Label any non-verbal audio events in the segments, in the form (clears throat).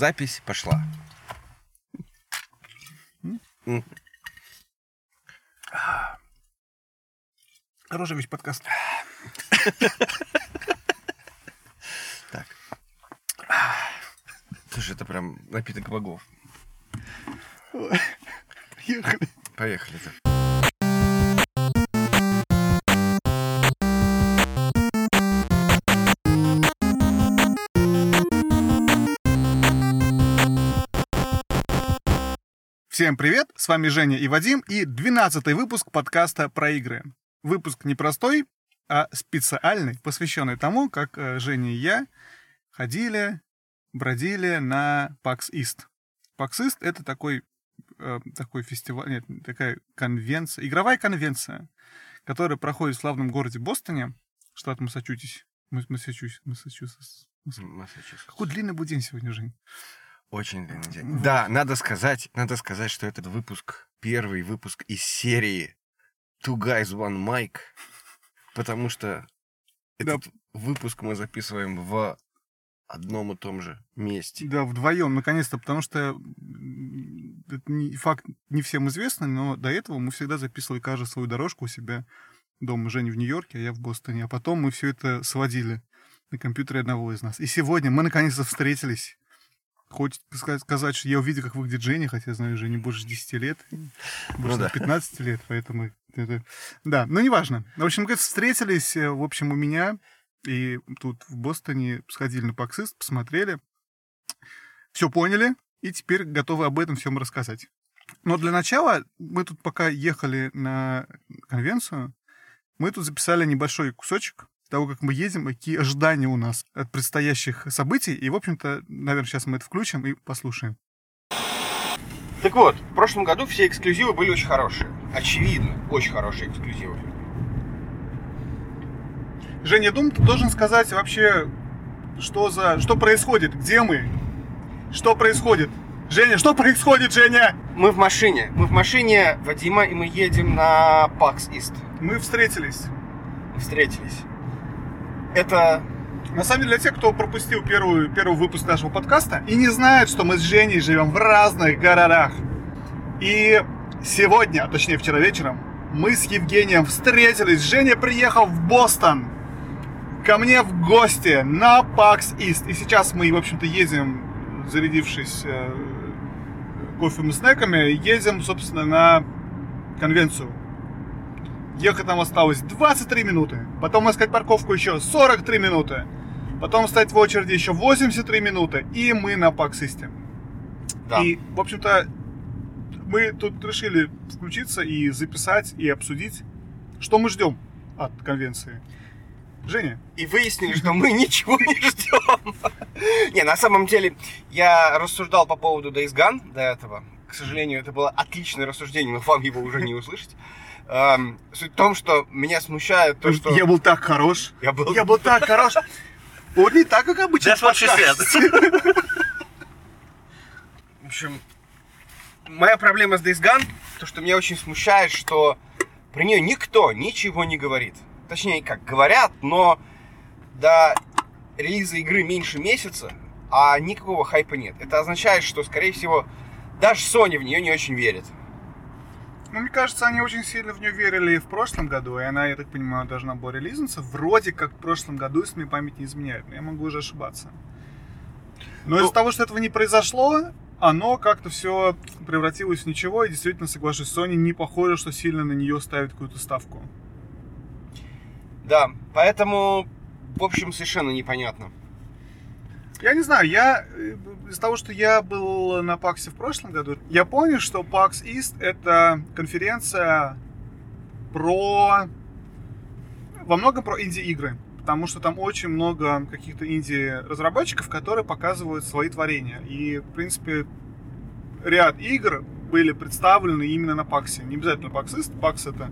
Запись пошла. Ведь подкаст. Так. Слушай, это прям напиток богов. Ехали. Поехали. так. Привет, с вами Женя и Вадим, и 12 выпуск подкаста про игры. Выпуск не простой, а специальный, посвященный тому, как э, Женя и я ходили, бродили на PAX East. PAX East — это такой, э, такой фестиваль, нет, такая конвенция, игровая конвенция, которая проходит в славном городе Бостоне, штат Массачусетс. Мас- Массачусетс. Массачусетс. Какой длинный будет день сегодня, Жень? Очень длинный день. Да, надо сказать, надо сказать, что этот выпуск, первый выпуск из серии Two Guys One Mic, потому что Да. этот выпуск мы записываем в одном и том же месте. Да, вдвоем, наконец-то, потому что это не, факт не всем известный, но до этого мы всегда записывали каждый свою дорожку у себя дома. Женя в Нью-Йорке, а я в Бостоне. А потом мы все это сводили на компьютере одного из нас. И сегодня мы наконец-то встретились. Хочется сказать, что я увидел, как выглядит Женя, хотя знаю Жене больше 10 лет, больше да. 15 лет, поэтому... это- Да, но неважно. В общем, мы встретились, э, в общем, у меня, и тут в Бостоне сходили на Паксист, посмотрели, все поняли, и теперь готовы об этом всем рассказать. Но для начала мы тут пока ехали на конвенцию, мы тут записали небольшой кусочек того, как мы едем, какие ожидания у нас от предстоящих событий. И, в общем-то, наверное, сейчас мы это включим и послушаем. Так вот, в прошлом году все эксклюзивы были очень хорошие. Очевидно, очень хорошие эксклюзивы. Женя, я думаю, ты должен сказать вообще, что за... Что происходит? Где мы? Что происходит? Женя, что происходит, Женя? Мы в машине. Мы в машине Вадима, и мы едем на PAX East. Мы встретились. Встретились. Это... На самом деле, для тех, кто пропустил первую, первый выпуск нашего подкаста и не знает, что мы с Женей живем в разных городах. И сегодня, а точнее вчера вечером, мы с Евгением встретились. Женя приехал в Бостон ко мне в гости на PAX East. И сейчас мы, в общем-то, едем, зарядившись э, кофе и снеками, едем, собственно, на конвенцию. Ехать нам осталось 23 минуты. Потом искать парковку еще 43 минуты. Потом стать в очереди еще 83 минуты. И мы на Паксисте. Да. И, в общем-то, мы тут решили включиться и записать, и обсудить, что мы ждем от конвенции. Женя, И выяснили, что мы ничего не ждем. (laughs) Не, на самом деле, я рассуждал по поводу Days Gone до этого. К сожалению, это было отличное рассуждение, но вам его уже не услышать. Эм, Суть в том, что меня смущает то, что... я был так хорош. Я был... Я был так хорош. Вот не так, как обычно. That's what she. В общем, моя проблема с Days Gone, то, что меня очень смущает, что про нее никто ничего не говорит. Точнее, как говорят, но до релиза игры меньше месяца, а никакого хайпа нет. Это означает, что, скорее всего, даже Sony в нее не очень верит. Ну, мне кажется, они очень сильно в нее верили и в прошлом году, и она, я так понимаю, должна была релизнуться вроде как в прошлом году, если мне память не изменяет, но я могу уже ошибаться. Но Ну- из-за того, что этого не произошло, оно как-то все превратилось в ничего, и действительно, соглашусь, Sony не похоже, что сильно на нее ставит какую-то ставку. Да, поэтому, в общем, совершенно непонятно. Я не знаю, я э, из-за того, что я был на ПАКСе в прошлом году, я понял, что PAX East это конференция про... во многом про инди-игры. Потому что там очень много каких-то инди-разработчиков, которые показывают свои творения. И, в принципе, ряд игр были представлены именно на ПАКСе. Не обязательно East. PAX это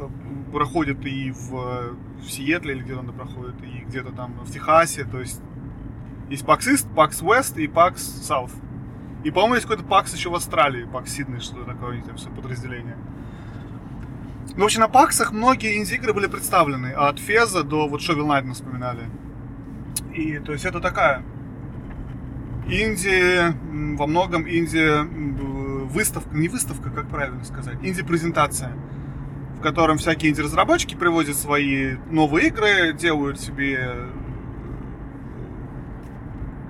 э, проходит и в, э, в Сиэтле, или где-то он проходит, и где-то там в Техасе. То есть есть PAX East, PAX West и PAX South. И, по-моему, есть какой-то PAX еще в Австралии, PAX Сидней, что такое, у них там все подразделение. Ну, в общем, на паксах многие инди-игры были представлены, от Феза до вот Shovel Knight мы вспоминали. И, то есть, это такая инди, во многом инди выставка, не выставка, как правильно сказать, инди-презентация, в котором всякие инди-разработчики привозят свои новые игры, делают себе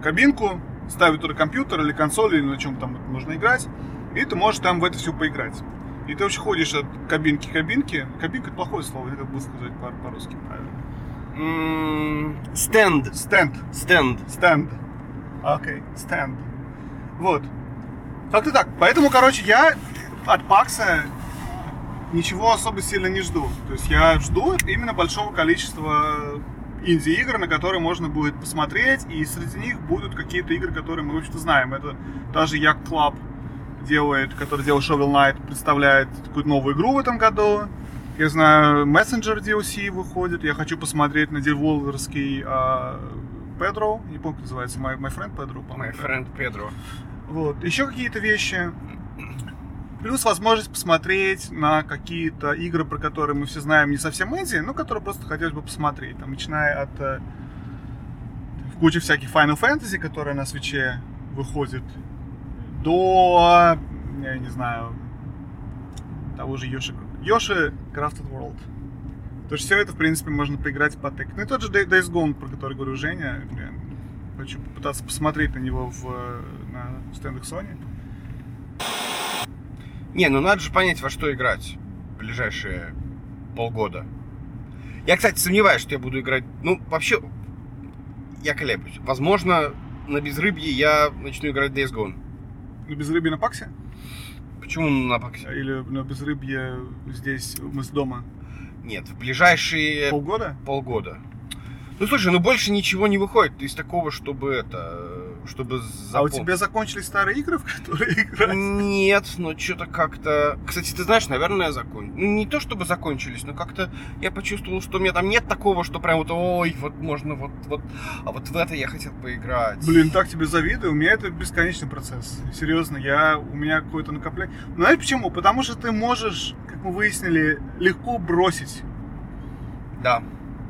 кабинку, ставят туда компьютер или консоль, или на чем там нужно играть, и ты можешь там в это все поиграть. И ты вообще ходишь от кабинки к кабинке. Кабинка это плохое слово, как бы сказать по- по-русски правильно. Стенд. Стенд. Стенд. Стенд. Окей, стенд. Вот. Как-то так. Поэтому, короче, я от Пакса ничего особо сильно не жду. То есть я жду именно большого количества инди-игр, на которые можно будет посмотреть, и среди них будут какие-то игры, которые мы, в общем-то, знаем. Это даже Як Club делает, который делал Shovel Knight, представляет какую-то новую игру в этом году. Я знаю, Messenger DLC выходит. Я хочу посмотреть на деволверский Педро. Не помню, как называется. My, My Friend Pedro, My по-моему. friend Pedro. Вот. Еще какие-то вещи. Плюс возможность посмотреть на какие-то игры, про которые мы все знаем, не совсем инди, но которые просто хотелось бы посмотреть. Там, начиная от э, кучи всяких Final Fantasy, которые на свече выходят, до, я не знаю, того же Йоши, Йоши Crafted World. То есть все это, в принципе, можно поиграть по тек. Ну и тот же Day- Days Gone, про который говорю Женя. Блин, хочу попытаться посмотреть на него в, э, на стендах Sony. Не, ну надо же понять, во что играть в ближайшие полгода. Я, кстати, сомневаюсь, что я буду играть... Ну, вообще, я колеблюсь. Возможно, на безрыбье я начну играть Days Gone. На безрыбье на Паксе? Почему на Паксе? Или на безрыбье здесь, мы с дома? Нет, в ближайшие Полгода? полгода. Ну, слушай, ну больше ничего не выходит из такого, чтобы это... Чтобы А у тебя закончились старые игры, в которые играть? Нет, но что-то как-то... Кстати, ты знаешь, наверное, закон... Ну, не то чтобы закончились, но как-то я почувствовал, что у меня там нет такого, что прям вот, ой, вот можно вот, вот... А вот в это я хотел поиграть. Блин, так тебе завидую. У меня это бесконечный процесс. Серьезно, я, у меня какое-то накопление. Ну, знаешь почему? Потому что ты можешь, как мы выяснили, легко бросить. Да.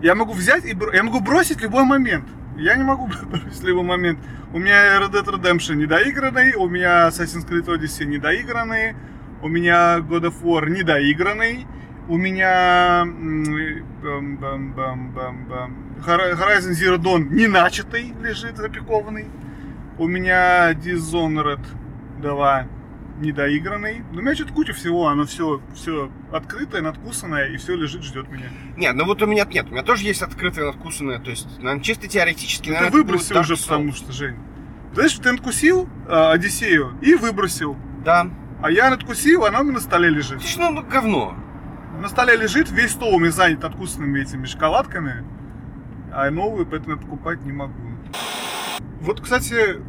Я могу взять и бро- я могу бросить любой момент. Я не могу (laughs) любой момент. У меня Red Dead Redemption недоигранный, у меня Assassin's Creed Odyssey недоигранный, у меня God of War недоигранный, у меня Hor- Horizon Zero Dawn не начатый лежит запикованный, у меня Dishonored 2 недоигранный. Но у меня что-то куча всего, оно все, все открытое, надкусанное, и все лежит, ждет меня. Нет, ну вот у меня нет. У меня тоже есть открытое надкусанное. То есть, наверное, чисто теоретически, Ну, ты наверное, это выбросил уже, Souls. потому что, Жень. Знаешь, ты надкусил а, Одиссею и выбросил. Да. А я надкусил, она у меня на столе лежит. Слушай, ну, ну, говно. На столе лежит, весь стол у меня занят откусанными этими шоколадками. А новую поэтому я покупать не могу. Вот, кстати,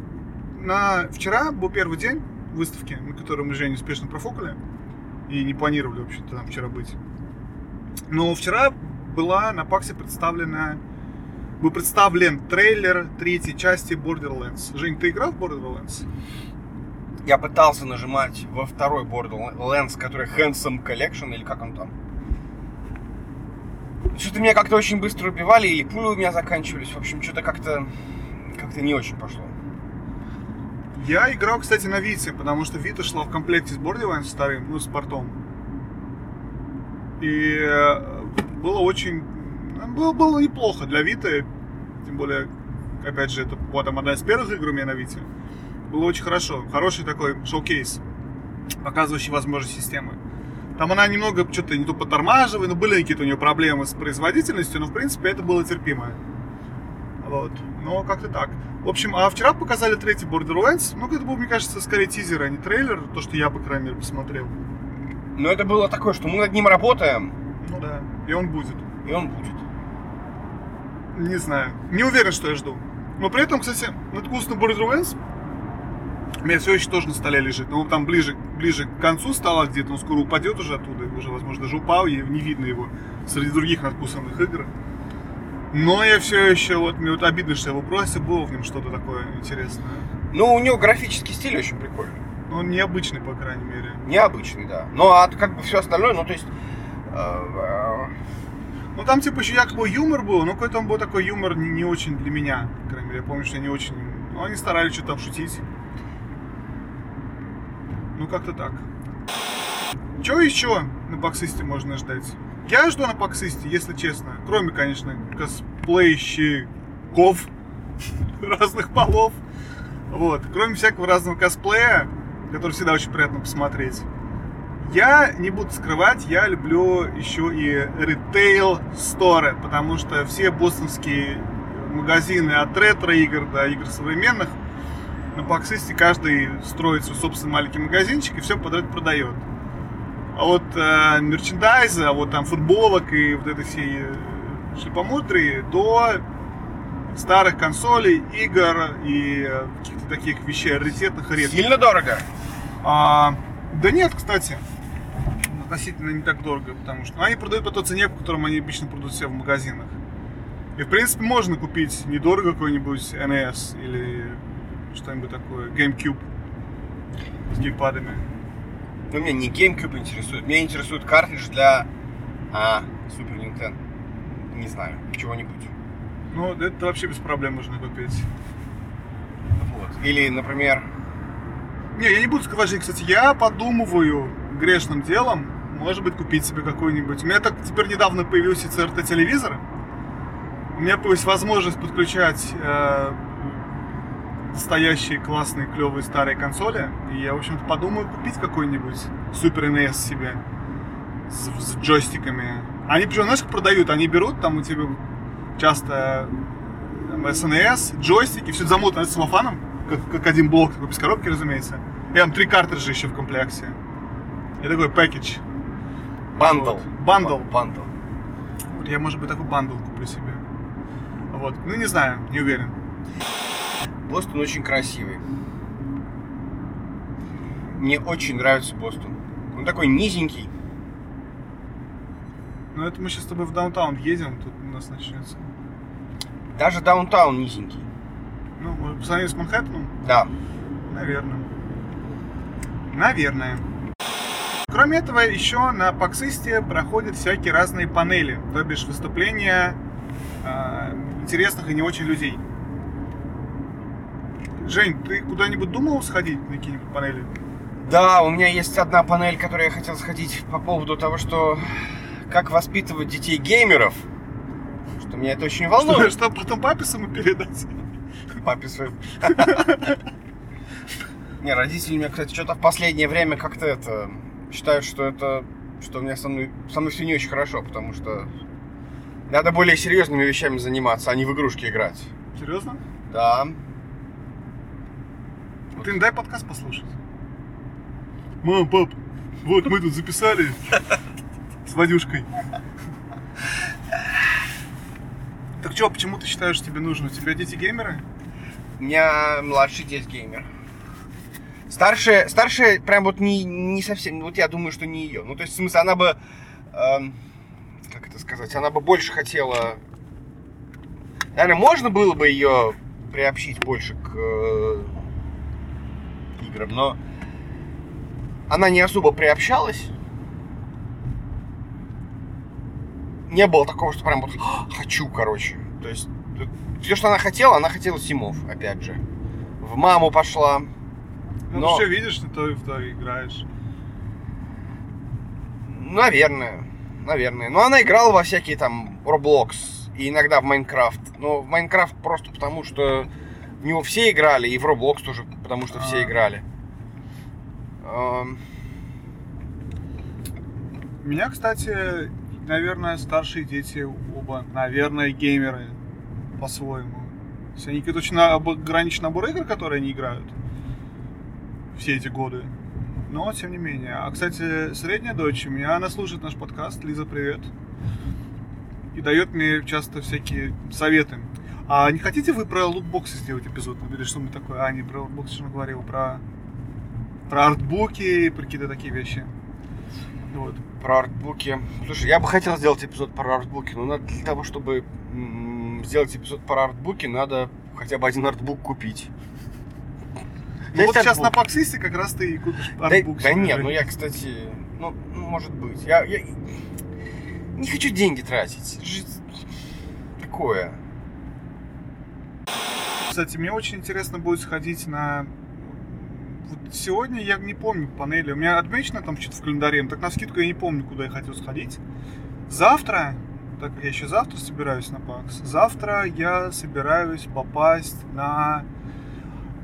на вчера был первый день выставки, на которой мы с Женей успешно профукали. И не планировали вообще-то там вчера быть. Но вчера была на Паксе представлена был представлен трейлер третьей части Borderlands. Жень, ты играл в Borderlands? Я пытался нажимать во второй Borderlands, который Handsome Collection, или как он там. Что-то меня как-то очень быстро убивали, или пули у меня заканчивались. В общем, что-то как-то как-то не очень пошло. Я играл, кстати, на Вите, потому что Вита шла в комплекте с Borderlands вторым, ну, с портом. И э, было очень... Было, было неплохо для Виты. Тем более, опять же, это вот там одна из первых игр у меня на Вите. Было очень хорошо. Хороший такой шоу-кейс, показывающий возможности системы. Там она немного что-то не то подтормаживает, но были какие-то у нее проблемы с производительностью, но в принципе это было терпимо. Вот. Но как-то так. В общем, а вчера показали третий Borderlands. Ну, это был, мне кажется, скорее тизер, а не трейлер. То, что я, по крайней мере, посмотрел. Но это было такое, что мы над ним работаем, Ну да. И он будет. и он будет. Не знаю. Не уверен, что я жду. Но при этом, кстати, надкусный Borderlands у меня все еще тоже на столе лежит. Но он там ближе, ближе к концу стало где-то, он скоро упадет уже оттуда. Уже, возможно, даже упал, и не видно его среди других надкусанных игр. Но я все еще, вот, мне вот обидно, что я его бросил, было в нем что-то такое интересное. Ну, у него графический стиль очень прикольный. Но он необычный, по крайней мере. Необычный, да. Ну, а как бы все остальное, ну, то есть... э, э, Ну там типа еще якобы юмор был, но какой-то он был такой юмор не, не очень для меня. По крайней мере, я помню, что они очень... Ну, они старались что-то там шутить. Ну, как-то так. Чего еще на боксисте можно ждать? Я жду на боксисте, если честно. Кроме, конечно, косплейщиков (laughs) разных полов. Вот. Кроме всякого разного косплея, который всегда очень приятно посмотреть. Я не буду скрывать, я люблю еще и ритейл сторы, потому что все бостонские магазины от ретро-игр до игр современных, на Боксисте каждый строит свой собственный маленький магазинчик и все подряд продает. А вот э, мерчендайза, а вот там футболок и вот этой всей э, шлепомудрии до старых консолей, игр и э, каких-то таких вещей раритетных и редких. Сильно дорого? А, да нет, кстати. Относительно не так дорого, потому что ну, они продают по той цене, по которым они обычно продают все в магазинах. И в принципе можно купить недорого какой-нибудь NES или что-нибудь такое, GameCube с геймпадами. Ну, меня не GameCube интересует. Меня интересует картридж для а, Super Nintendo. Не знаю, чего-нибудь. Ну, это вообще без проблем можно купить. Вот. Или, например, Не, я не буду сказать, кстати, я подумываю грешным делом, может быть, купить себе какой-нибудь. У меня так теперь недавно появился CRT-телевизор. У меня появилась возможность подключать э, стоящие классные, клевые старые консоли. И я, в общем-то, подумаю купить какой-нибудь Super NES себе с, с джойстиками. Они причем, знаешь, как продают? Они берут, там у тебя часто там, SNES, джойстики, все замотано с целлофаном, как, как один блок, такой без коробки, разумеется. И там три картриджа еще в комплекте. И такой пакетч. bundle. Bundle. Bundle. Я, может быть, такой bundle куплю себе. Вот. Ну, не знаю, не уверен. Бостон очень красивый. Мне очень нравится Бостон. Он такой низенький. Но это мы сейчас с тобой в downtown едем, тут у нас начнется. Даже downtown низенький. Ну, может, по сравнению с Манхэттеном, Да. наверное. Наверное. Кроме этого, еще на Паксисте проходят всякие разные панели, то бишь выступления э, интересных и не очень людей. Жень, ты куда-нибудь думал сходить на какие-нибудь панели? Да, у меня есть одна панель, которой я хотел сходить по поводу того, что как воспитывать детей геймеров. Что меня это очень Что, волнует. что потом папе самому передать? Папе своим. (laughs) Не, родители меня, кстати, что-то в последнее время как-то это считают, что это что у меня со мной, со мной все не очень хорошо, потому что надо более серьезными вещами заниматься, а не в игрушки играть. Серьезно? Да. Ты дай подкаст послушать. Мам, пап, вот мы тут записали (laughs) с Вадюшкой. Так что, почему ты считаешь, тебе нужно? У тебя дети геймеры? У меня младший здесь геймер. Старшая, старшая прям вот не, не совсем, вот я думаю, что не ее. Ну, то есть, в смысле, она бы, эм, как это сказать, она бы больше хотела... Наверное, можно было бы ее приобщить больше к э, играм, но она не особо приобщалась. Не было такого, что прям вот «А, хочу, короче. То есть, все, что она хотела, она хотела Симов, опять же. В маму пошла. Ну, Но- ты все видишь, ты то и в то играешь. Наверное, наверное. Но она играла во всякие там Roblox и иногда в Майнкрафт. Но в Майнкрафт просто потому, что в него все играли, и в Roblox тоже потому, что все А. играли. Меня, кстати, наверное, старшие дети оба, наверное, геймеры по-своему. То есть они какой-то очень ограниченный набор игр, которые они играют все эти годы. Но, тем не менее. А, кстати, средняя дочь, у меня она слушает наш подкаст. Лиза, привет. И дает мне часто всякие советы. А не хотите вы про лутбоксы сделать эпизод? Или что мы такое? А, не про лутбоксы, что говорил, про, про артбуки, про какие-то такие вещи. Вот. про артбуки. Слушай, я бы хотел сделать эпизод про артбуки, но надо для того, чтобы сделать эпизод про артбуки, надо хотя бы один артбук купить. Ну Есть вот сейчас артбук? на Паксисте как раз ты и купишь Да, артбук. да себе. нет, ну я, кстати, ну, ну, может быть. Я, я- Не хочу деньги тратить. Жить такое. Кстати, мне очень интересно будет сходить на... Вот сегодня я не помню панели. У меня отмечено там что-то в календаре, но так на скидку я не помню, куда я хотел сходить. Завтра, так как я еще завтра собираюсь на ПАКС, завтра я собираюсь попасть на...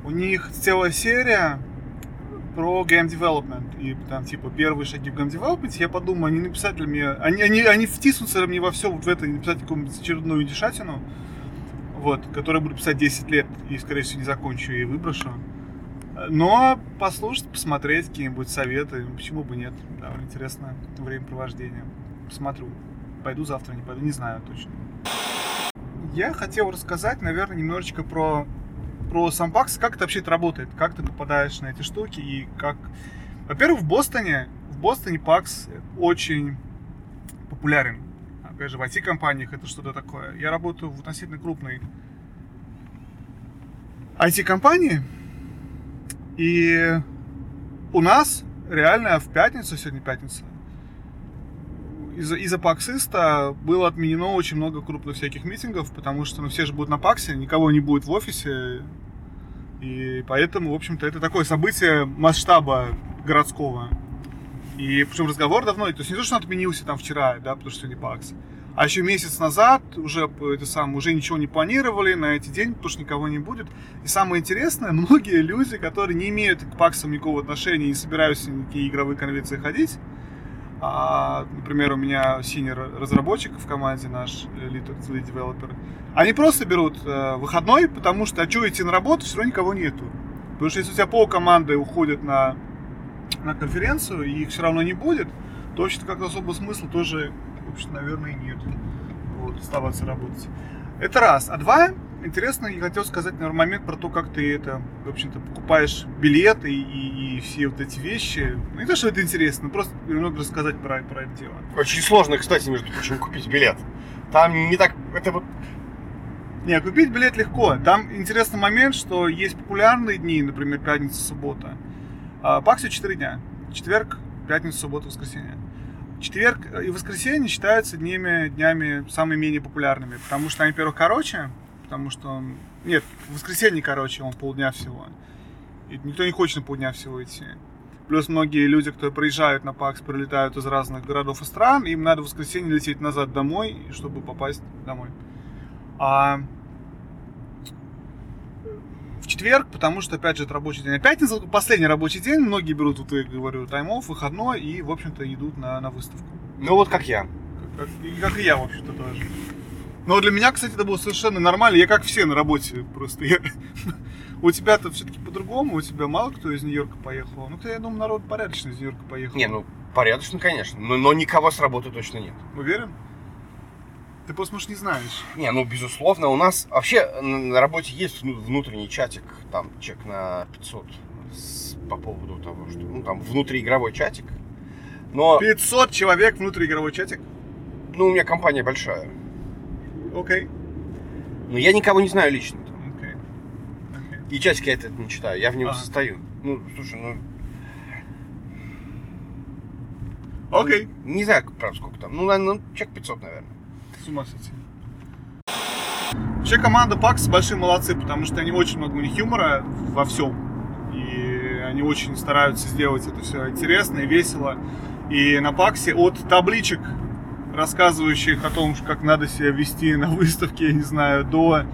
У них целая серия про Game Development. И там, типа, первые шаги в Game Development. Я подумал, они написать ли мне... Они, они, они втиснутся ли мне во все вот в это, написать какую-нибудь очередную дешатину вот, который буду писать 10 лет и, скорее всего, не закончу и выброшу. Но послушать, посмотреть какие-нибудь советы, ну, почему бы нет. Довольно интересное времяпровождение. Посмотрю. Пойду завтра, не пойду, не знаю точно. Я хотел рассказать, наверное, немножечко про, про сам PAX, как это вообще это работает, как ты попадаешь на эти штуки и как... Во-первых, в Бостоне, в Бостоне PAX очень популярен опять же, в IT-компаниях это что-то такое. Я работаю в относительно крупной IT-компании, и у нас реально в пятницу, сегодня пятница, из-за из паксиста было отменено очень много крупных всяких митингов, потому что ну, все же будут на паксе, никого не будет в офисе, и поэтому, в общем-то, это такое событие масштаба городского. И причем разговор давно, то есть не то, что он отменился там вчера, да, потому что не ПАКС, а еще месяц назад уже это сам, уже ничего не планировали на эти день, потому что никого не будет. И самое интересное, (laughs) многие люди, которые не имеют к ПАКСам никакого отношения и не собираются никакие игровые конвенции ходить, а, например, у меня синер разработчик в команде наш, lead, lead developer, они просто берут э, выходной, потому что, а что идти на работу, все равно никого нету. Потому что если у тебя пол команды уходит на на конференцию, и их все равно не будет, то вообще-то как-то особо смысла тоже, в общем, наверное, нет. Вот, оставаться работать. Это раз. А два, интересно, я хотел сказать, наверное, момент про то, как ты это, в общем-то, покупаешь билеты и, и, и все вот эти вещи. Ну, не то, что это интересно, но просто немного рассказать про, про это дело. Очень сложно, кстати, между прочим, купить билет. Там не так... Это вот не, купить билет легко. Там интересный момент, что есть популярные дни, например, пятница, суббота. А, акции 4 дня. Четверг, пятница, суббота, воскресенье. Четверг и воскресенье считаются днями, днями самыми менее популярными, потому что они, во-первых, короче, потому что. Нет, воскресенье короче, он полдня всего. И никто не хочет на полдня всего идти. Плюс многие люди, которые приезжают на ПАКС, прилетают из разных городов и стран, им надо в воскресенье лететь назад домой, чтобы попасть домой. А четверг, потому что, опять же, это рабочий день. А пятница, последний рабочий день, многие берут, вот я говорю, таймов, выходной и, в общем-то, идут на, на выставку. Ну вот как я. Как, как и я, в общем-то, тоже. Но для меня, кстати, это было совершенно нормально. Я как все на работе просто. Я... (laughs) У тебя-то все-таки по-другому, у тебя мало кто из Нью-Йорка поехал. Ну, я думаю, народ порядочно из Нью-Йорка поехал. Не, ну, порядочно, конечно. Но, но никого с работы точно нет. Уверен? Ты просто, может, не знаешь. Не, ну, безусловно, у нас вообще на работе есть внутренний чатик, там, чек на 500 с, по поводу того, что, ну, там, внутриигровой чатик. Но... 500 человек внутриигровой чатик? Ну, у меня компания большая. Окей. Okay. Но я никого не знаю лично. Okay. Okay. И чатик я этот не читаю, я в него ага. состою. Ну, слушай, ну... Окей. Okay. Не знаю, правда, сколько там. Ну, наверное, ну, человек 500, наверное ума сойти. Вообще команда Пакс большие молодцы, потому что они очень много у них юмора во всем. И они очень стараются сделать это все интересно и весело. И на Паксе от табличек, рассказывающих о том, как надо себя вести на выставке, я не знаю, до,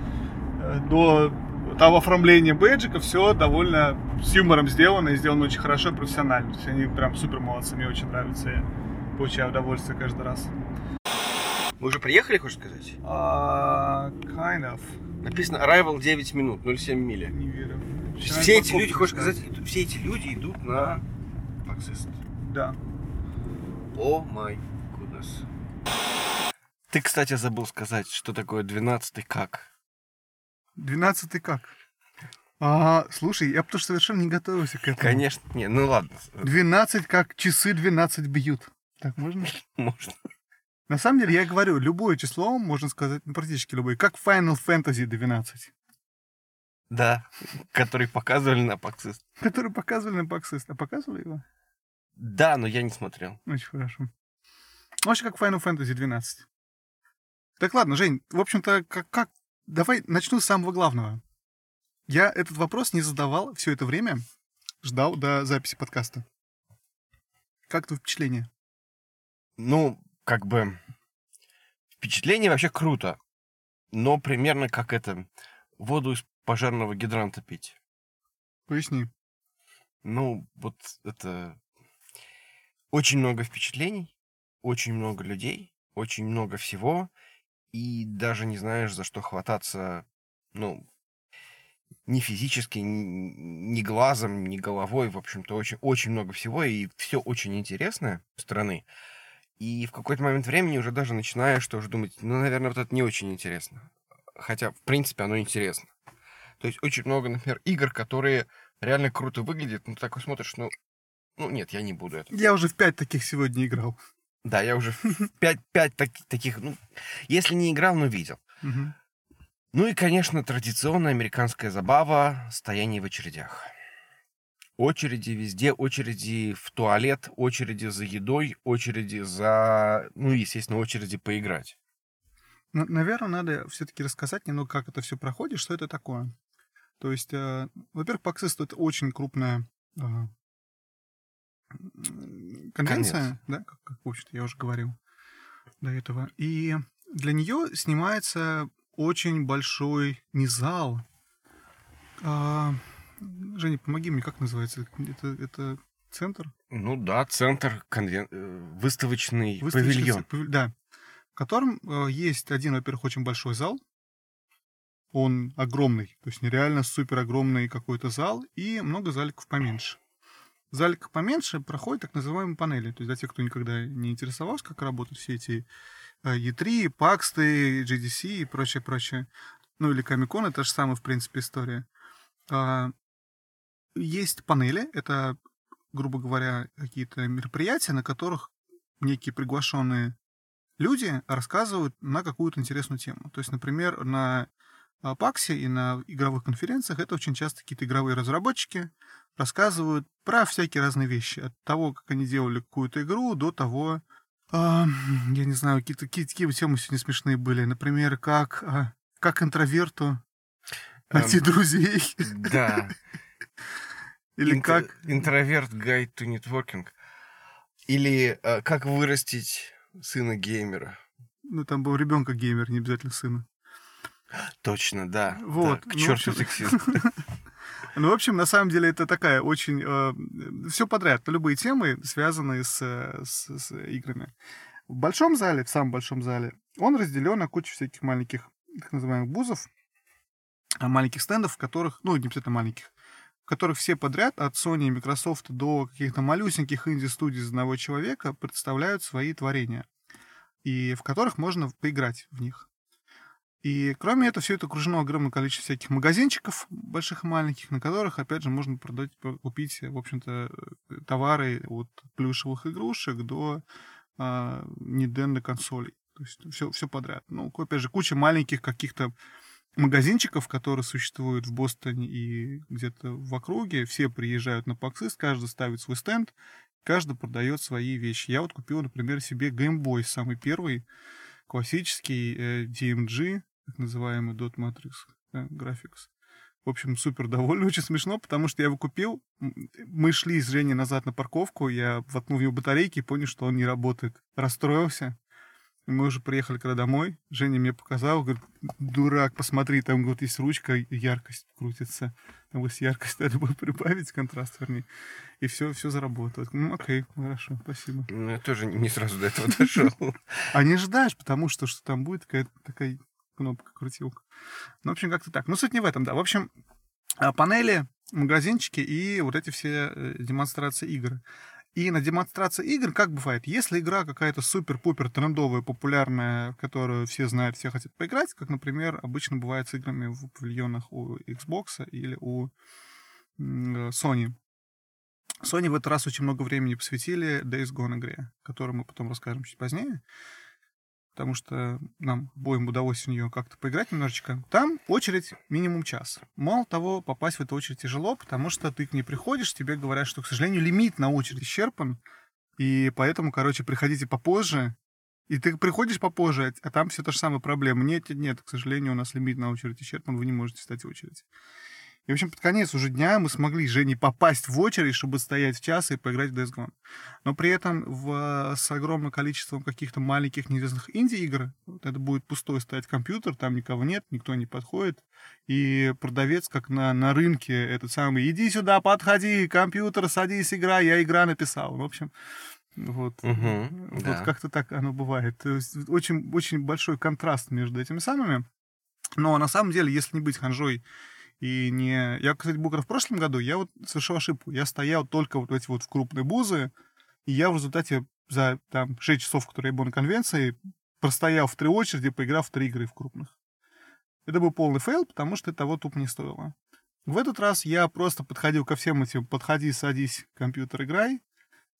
до того оформления бейджика, все довольно с юмором сделано и сделано очень хорошо и профессионально. То есть они прям супер молодцы, мне очень нравится, я получаю удовольствие каждый раз. Мы уже приехали, хочешь сказать? Uh, kind of. Написано arrival 9 минут, 0,7 мили. Не верю. Все эти люди, хочешь сказать, все эти люди идут на Access. Да. О май гуднес. Ты, кстати, забыл сказать, что такое 12 как. 12 как? А, слушай, я потому что совершенно не готовился к этому. Конечно, не, ну ладно. 12 как часы 12 бьют. Так можно? (laughs) Можно. На самом деле, я говорю, любое число, можно сказать, ну, практически любое, как Final Fantasy 12. Да, который показывали на Паксист. Который показывали на Паксист. А показывали его? Да, но я не смотрел. Очень хорошо. Вообще как Final Fantasy 12. Так ладно, Жень, в общем-то, как, как... Давай начну с самого главного. Я этот вопрос не задавал все это время, ждал до записи подкаста. Как твое впечатление? Ну, как бы... Впечатление вообще круто. Но примерно как это... Воду из пожарного гидранта пить. Поясни. Ну, вот это... Очень много впечатлений, очень много людей, очень много всего, и даже не знаешь, за что хвататься, ну, ни физически, ни глазом, ни головой, в общем-то, очень, очень много всего, и все очень интересное страны. И в какой-то момент времени уже даже начинаешь тоже думать, ну, наверное, вот это не очень интересно. Хотя, в принципе, оно интересно. То есть очень много, например, игр, которые реально круто выглядят, но ты такой смотришь, ну, ну нет, я не буду это. Я уже в пять таких сегодня играл. Да, я уже в (laughs) пять, пять так, таких, ну, если не играл, но видел. Мгм. Ну и, конечно, традиционная американская забава – стояние в очередях. Очереди везде, очереди в туалет, очереди за едой, очереди за, ну, естественно, очереди поиграть. Наверное, надо все-таки рассказать немного, как это все проходит, что это такое. То есть, э, во-первых, Паксист это очень крупная э, конвенция, да, как, как, в общем-то, я уже говорил до этого. И для нее снимается очень большой не зал. А, Женя, помоги мне, как называется? Это, это центр? Ну да, центр, конвен... э, выставочный, Выставочный павильон. павиль- Да. В котором э, есть один, во-первых, очень большой зал. Он огромный, то есть нереально супер огромный какой-то зал, и много заликов поменьше. В заликах поменьше проходят так называемые панели. То есть для тех, кто никогда не интересовался, как работают все эти э, E3, Паксты, GDC и прочее, прочее. Ну или Комикон, это же самая, в принципе, история. Есть панели, это, грубо говоря, какие-то мероприятия, на которых некие приглашенные люди рассказывают на какую-то интересную тему. То есть, например, на а, Паксе и на игровых конференциях это очень часто какие-то игровые разработчики рассказывают про всякие разные вещи. От того, как они делали какую-то игру, до того, а, я не знаю, какие-то какие, какие темы сегодня смешные были. Например, как, а, как интроверту найти Эм, друзей. Да. (laughs) Или Инт- как... Интроверт Guide to Networking. Или э, как вырастить сына геймера. Ну, там был ребенка геймер, не обязательно сына. Точно, да. Вот, Да, к ну, черту общем- сексизм. (laughs) Ну, в общем, на самом деле это такая очень... все подряд, любые темы, связанные с, э, с- с играми. В большом зале, в самом большом зале, он разделен на кучу всяких маленьких, так называемых бузов, а, маленьких стендов, в которых, ну, не обязательно маленьких, которых все подряд, от Sony и Microsoft до каких-то малюсеньких инди-студий из одного человека, представляют свои творения. И в которых можно поиграть в них. И кроме этого, все это окружено огромным количеством всяких магазинчиков, больших и маленьких, на которых, опять же, можно продать, купить, в общем-то, э, товары от плюшевых игрушек до а, Nintendo консолей. То есть все, все подряд. Ну, опять же, куча маленьких каких-то магазинчиков, которые существуют в Бостоне и где-то в округе. Все приезжают на Паксист, каждый ставит свой стенд, каждый продает свои вещи. Я вот купил, например, себе Boy, самый первый, классический э, DMG, так называемый Dot Matrix да, Graphics. В общем, супер довольный, (laughs) очень смешно, потому что я его купил, мы шли с Женей назад на парковку, я воткнул в него батарейки и понял, что он не работает. Расстроился. Мы уже приехали когда домой, Женя мне показал, говорит, дурак, посмотри, там говорит, есть ручка, яркость крутится. Там вот яркость надо было прибавить, контраст, вернее. И все, все заработало. Ну, окей, хорошо, спасибо. Ну, Я тоже не сразу до этого дошел. А не ожидаешь, потому что, что там будет какая-то такая кнопка, крутилка. Ну, в общем, как-то так. Ну, суть не в этом, да. В общем, а, панели, магазинчики и вот эти все э, демонстрации игр. И на демонстрации игр, как бывает, если игра какая-то супер-пупер трендовая, популярная, которую все знают, все хотят поиграть, как, например, обычно бывает с играми в павильонах у Xbox или у э, Sony. Sony в этот раз очень много времени посвятили Days Gone игре, которую мы потом расскажем чуть позднее, потому что нам обоим удалось в нее как-то поиграть немножечко. Там очередь минимум час. Мало того, попасть в эту очередь тяжело, потому что ты к ней приходишь, тебе говорят, что, к сожалению, лимит на очередь исчерпан, и поэтому, короче, приходите попозже, И ты приходишь попозже, а там все та же самая проблема. Нет, нет, к сожалению, у нас лимит на очередь исчерпан, вы не можете встать в очередь. И, в общем, под конец уже дня мы смогли же не попасть в очередь, чтобы стоять в час и поиграть в Days Gone. Но при этом в, с огромным количеством каких-то маленьких неизвестных инди-игр вот это будет пустой стоять компьютер, там никого нет, никто не подходит. И продавец, как на, на рынке, этот самый, иди сюда, подходи, компьютер, садись, играй, я игра написал. В общем, вот, Мгм, вот да. как-то так оно бывает. То есть очень, очень большой контраст между этими самыми. Но на самом деле, если не быть ханжой и не... Я, кстати, буквально в прошлом году, я вот совершил ошибку. Я стоял только вот эти вот в крупные бузы, и я в результате за там 6 часов, которые я был на конвенции, простоял в три очереди, поиграв в три игры в крупных. Это был полный fail, потому что это того тупо не стоило. В этот раз я просто подходил ко всем этим «подходи, садись, компьютер, играй»,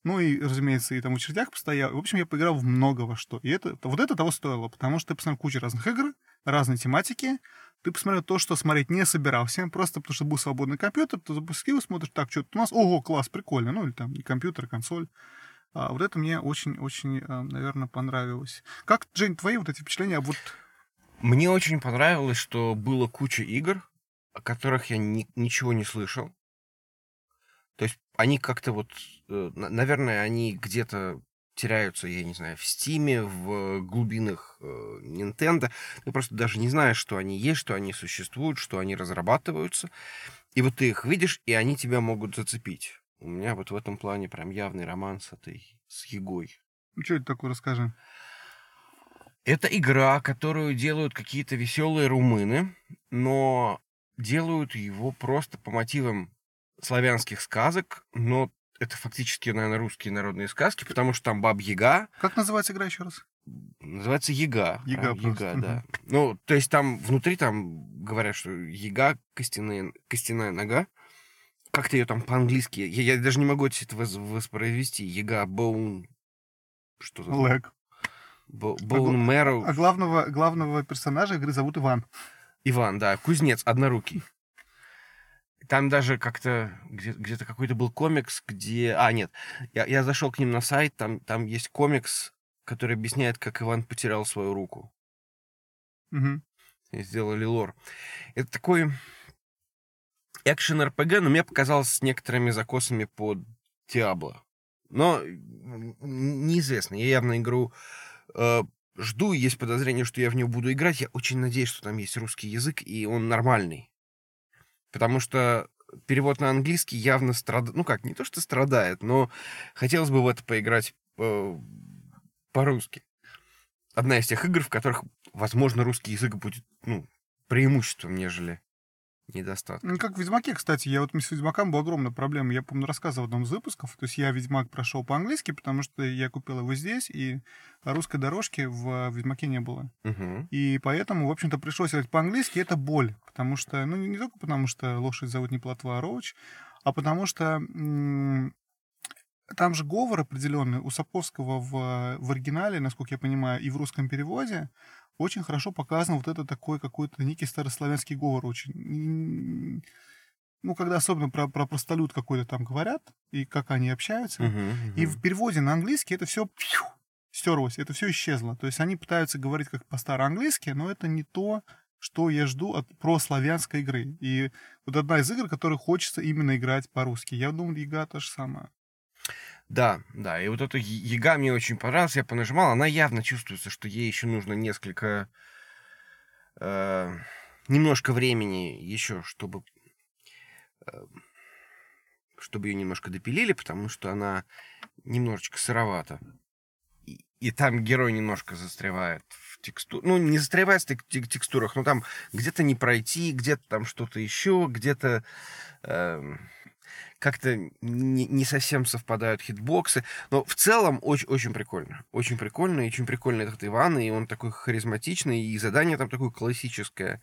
ну и, разумеется, и там в очередях постоял. В общем, я поиграл в много во что. И это, вот это того стоило, потому что ты посмотрел кучу разных игр, разной тематики. Ты посмотрел то, что смотреть не собирался, просто потому что был свободный компьютер, ты запустил, смотришь, так, что у нас, ого, класс, прикольно, ну или там компьютер, консоль. А, вот это мне очень-очень, наверное, понравилось. Как, Жень, твои вот эти впечатления? Вот Мне очень понравилось, что было куча игр, о которых я ни- ничего не слышал. То есть они как-то вот, э, на- наверное, они где-то теряются, я не знаю, в Стиме, в глубинах э, Nintendo. Ты просто даже не знаешь, что они есть, что они существуют, что они разрабатываются. И вот ты их видишь, и они тебя могут зацепить. У меня вот в этом плане прям явный роман с этой, с Егой. что это такое, расскажи. Это игра, которую делают какие-то веселые румыны, но делают его просто по мотивам славянских сказок, но это фактически, наверное, русские народные сказки, потому что там Баб Яга, Как называется игра еще раз? называется Яга. Яга прям просто, Яга, да. Ну, то есть там внутри там говорят, что Яга, костяная, костяная нога. Как-то ее там по-английски, я, я даже не могу это вос- воспроизвести. Яга Боун... Что-то. там. Лэг. Бо- Боун Мэроу. А главного, главного персонажа игры зовут Иван. Иван, да, кузнец, однорукий. Там даже как-то где- где-то какой-то был комикс, где... А, нет, я, я зашел к ним на сайт, там, там есть комикс, который объясняет, как Иван потерял свою руку. Мгм. И сделали лор. Это такой экшен-РПГ, но мне показалось с некоторыми закосами под Диабло. Но неизвестно. Я явно игру э, жду, есть подозрение, что я в нее буду играть. Я очень надеюсь, что там есть русский язык, и он нормальный. Потому что перевод на английский явно страдает. Ну как, не то, что страдает, но хотелось бы в это поиграть э, по-русски. Одна из тех игр, в которых, возможно, русский язык будет ну, преимуществом, нежели недостатком. Ну, как в Ведьмаке, кстати, я вот с Ведьмаком была огромная проблема. Я, помню, рассказывал в одном из выпусков. То есть я Ведьмак прошел по-английски, потому что я купил его здесь, и русской дорожки в Ведьмаке не было. Мгм. И поэтому, в общем-то, пришлось играть по-английски. Это боль. Потому что, ну, не только потому, что лошадь зовут не Платва, а Роуч, а потому что м, там же говор определенный у Сапковского в, в оригинале, насколько я понимаю, и в русском переводе очень хорошо показан вот это такой какой-то некий старославянский говор очень. Ну, когда особенно про, про простолюд какой-то там говорят, и как они общаются. Мгм, И мгм. в переводе на английский это все стерлось, это все исчезло. То есть они пытаются говорить как по-староанглийски, но это не то, что я жду от прославянской игры. И вот одна из игр, которой хочется именно играть по-русски. Я думаю, Яга то же самое. Да, да, и вот эта яга мне очень понравилась, я понажимал, она явно чувствуется, что ей еще нужно несколько, э, немножко времени еще, чтобы, э, чтобы ее немножко допилили, потому что она немножечко сыровата. И, и там герой немножко застревает в текстурах. Ну, не застревает в тек- тек- текстурах, но там где-то не пройти, где-то там что-то еще, где-то... эм, как-то не, не совсем совпадают хитбоксы. Но в целом очень, очень прикольно. Очень прикольно. И очень прикольно этот Иван. И он такой харизматичный. И задание там такое классическое.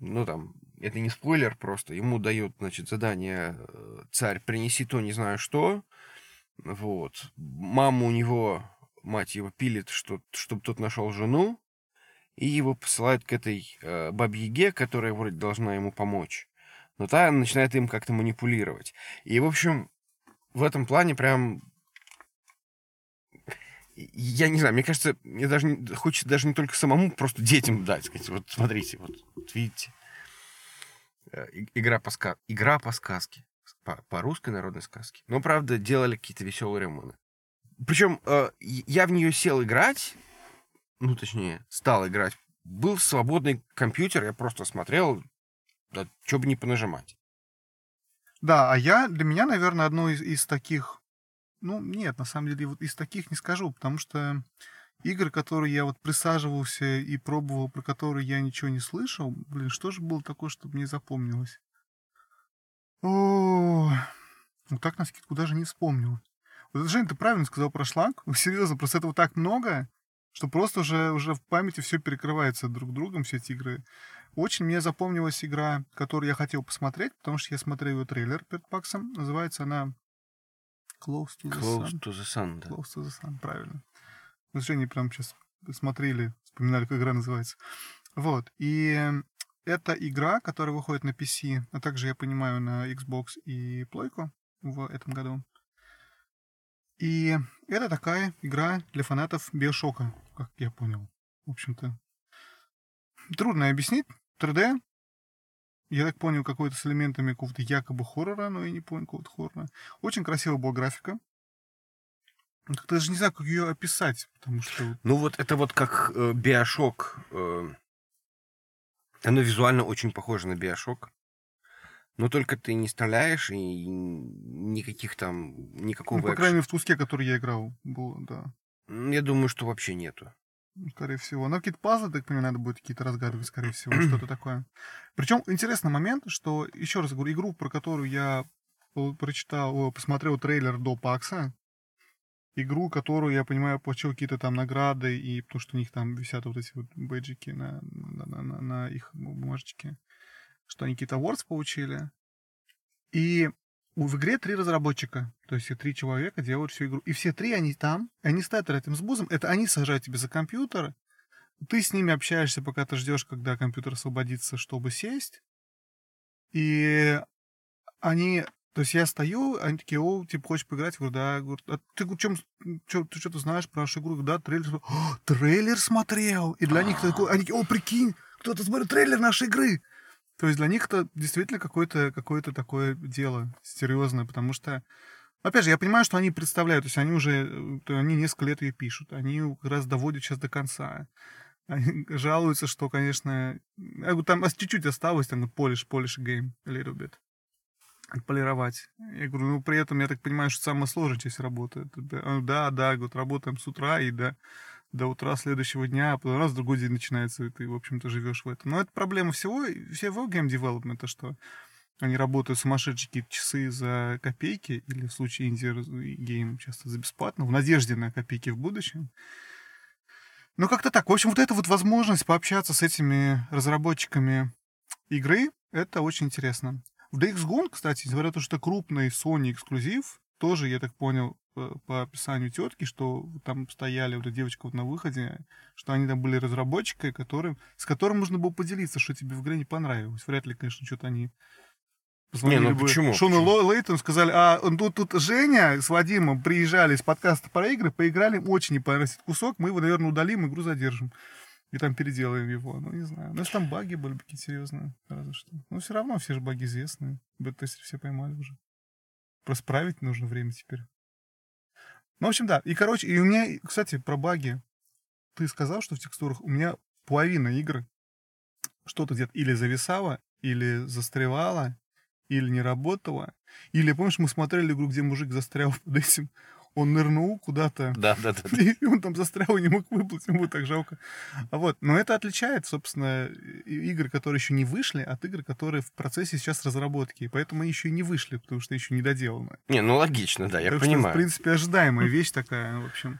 Ну, там, это не спойлер просто. Ему дают, значит, задание э, «Царь, принеси то, не знаю что». Вот. Мама у него, мать его, пилит, что, чтобы тот нашел жену. И его посылают к этой э, бабе-яге, которая вроде должна ему помочь но та начинает им как-то манипулировать. И, в общем, в этом плане прям... я не знаю, мне кажется, мне даже не, хочется даже не только самому, просто детям дать. Сказать, вот смотрите, вот, вот видите. Э, игра по, ска... Игра по сказке. По, по русской народной сказке. Но, правда, делали какие-то веселые ремоны. Причем э, я в нее сел играть, ну, точнее, стал играть. Был свободный компьютер, я просто смотрел, да, что бы не понажимать. Да, а я, для меня, наверное, одно из, из таких ну, нет, на самом деле, вот из таких не скажу, потому что игры, которые я вот присаживался и пробовал, про которые я ничего не слышал, блин, что же было такое, чтобы мне запомнилось? О, ну так на скидку даже не вспомнил. Вот Жень, ты правильно сказал про шланг. (laughs) Серьезно, просто этого так много, что просто уже, уже в памяти все перекрывается друг другом, все эти игры. Очень мне запомнилась игра, которую я хотел посмотреть, потому что я смотрел ее трейлер перед паксом. Называется она Close to the Close Sun. to the Sun, да. Close to the Sun, правильно. Мы с Женей прям сейчас смотрели, вспоминали, как игра называется. Вот. И это игра, которая выходит на PC, а также, я понимаю, на Xbox и плойку в этом году. И это такая игра для фанатов Биошока, как я понял. В общем-то, трудно объяснить. 3D, я так понял, какой-то с элементами какого-то якобы хоррора, но я не понял какого-то хоррора. Очень красивая была графика. Как-то даже не знаю, как ее описать, потому что... Ну вот это вот как э, Биошок. Э, оно визуально очень похоже на Биошок. Но только ты не стреляешь и никаких там, никакого... Ну, по крайней мере, в Туске, который я играл, было, да. Я думаю, что вообще нету. Скорее всего. Но какие-то пазлы, так понимаю, надо будет какие-то разгадывать, скорее всего, (clears throat) что-то такое. Причем интересный момент, что, еще раз говорю, игру, про которую я прочитал, посмотрел трейлер до Пакса, игру, которую, я понимаю, получил какие-то там награды, и потому что у них там висят вот эти вот бейджики на, на, на, на их бумажечке, что они какие-то awards получили. И в игре три разработчика, то есть три человека делают всю игру. И все три, они там, они стоят этим с бузом, это они сажают тебе за компьютер, ты с ними общаешься, пока ты ждешь, когда компьютер освободится, чтобы сесть. И они... То есть я стою, они такие, о, типа, хочешь поиграть? Я говорю, да. Я говорю, а ты, чем, что, ты что-то знаешь про нашу игру? Я говорю, да, трейлер. О, трейлер смотрел! И для них такой, они такие, о, прикинь, кто-то смотрит трейлер нашей игры. То есть для них это действительно какое-то какое такое дело серьезное, потому что, опять же, я понимаю, что они представляют, то есть они уже, они несколько лет ее пишут, они как раз доводят сейчас до конца. Они (laughs) жалуются, что, конечно, говорю, там чуть-чуть осталось, там, полиш, полиш game a little bit. Полировать. Я говорю, ну, при этом, я так понимаю, что самая сложная часть работы. Да, да, говорит, работаем с утра и до, до утра следующего дня, а потом раз другой день начинается, и ты, в общем-то, живешь в этом. Но это проблема всего, всего development, что они работают сумасшедшие часы за копейки, или в случае indie game часто за бесплатно, в надежде на копейки в будущем. Ну, как-то так. В общем, вот эта вот возможность пообщаться с этими разработчиками игры, это очень интересно. В DX Gone, кстати, несмотря на то, что это крупный Sony эксклюзив, тоже, я так понял, по описанию тетки, что там стояли вот эта девочка вот на выходе, что они там были разработчиками, которым, с которым нужно было поделиться, что тебе в игре не понравилось. Вряд ли, конечно, что-то они не, ну бы почему? Шону почему? Лейтон сказали, а тут, тут Женя с Вадимом приезжали с подкаста про игры, поиграли, очень не понравился кусок, мы его, наверное, удалим, игру задержим. И там переделаем его. Ну, не знаю. Ну, если там баги были бы какие-то серьезные, разве что. Но все равно все же баги известные. Бета-тестеры все поймали уже. Просто править нужно время теперь. Ну, в общем, да. И, короче, и у меня, кстати, про баги. Ты сказал, что в текстурах у меня половина игр что-то где-то или зависало, или застревало, или не работало. Или, помнишь, мы смотрели игру, где мужик застрял (laughs) под этим он нырнул куда-то. Да, да, да. (laughs) И он там застрял и не мог выплыть, ему так жалко. А вот, но это отличает, собственно, игры, которые еще не вышли, от игр, которые в процессе сейчас разработки. И поэтому они еще и не вышли, потому что еще не доделаны. Не, ну логично, да, я так понимаю. Что, в принципе, ожидаемая вещь такая, в общем.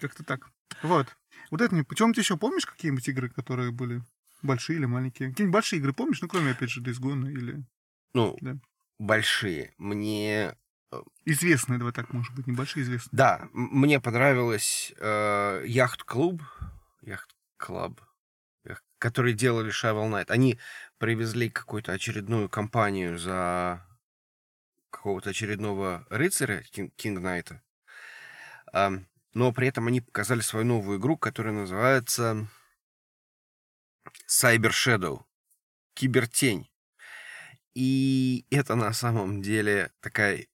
Как-то так. Вот. Вот это не... Причем ты еще помнишь какие-нибудь игры, которые были большие или маленькие? Какие-нибудь большие игры помнишь? Ну, кроме, опять же, Days Gone или... Ну, да. большие. Мне Известные, давай так, может быть, небольшие известные. Да, мне понравилось э, Яхт-клуб, Яхт-клуб, которые делали Shovel Knight. Они привезли какую-то очередную компанию за какого-то очередного рыцаря, Кинг Найта. Э, но при этом они показали свою новую игру, которая называется Cyber Shadow. Кибертень. И это на самом деле такая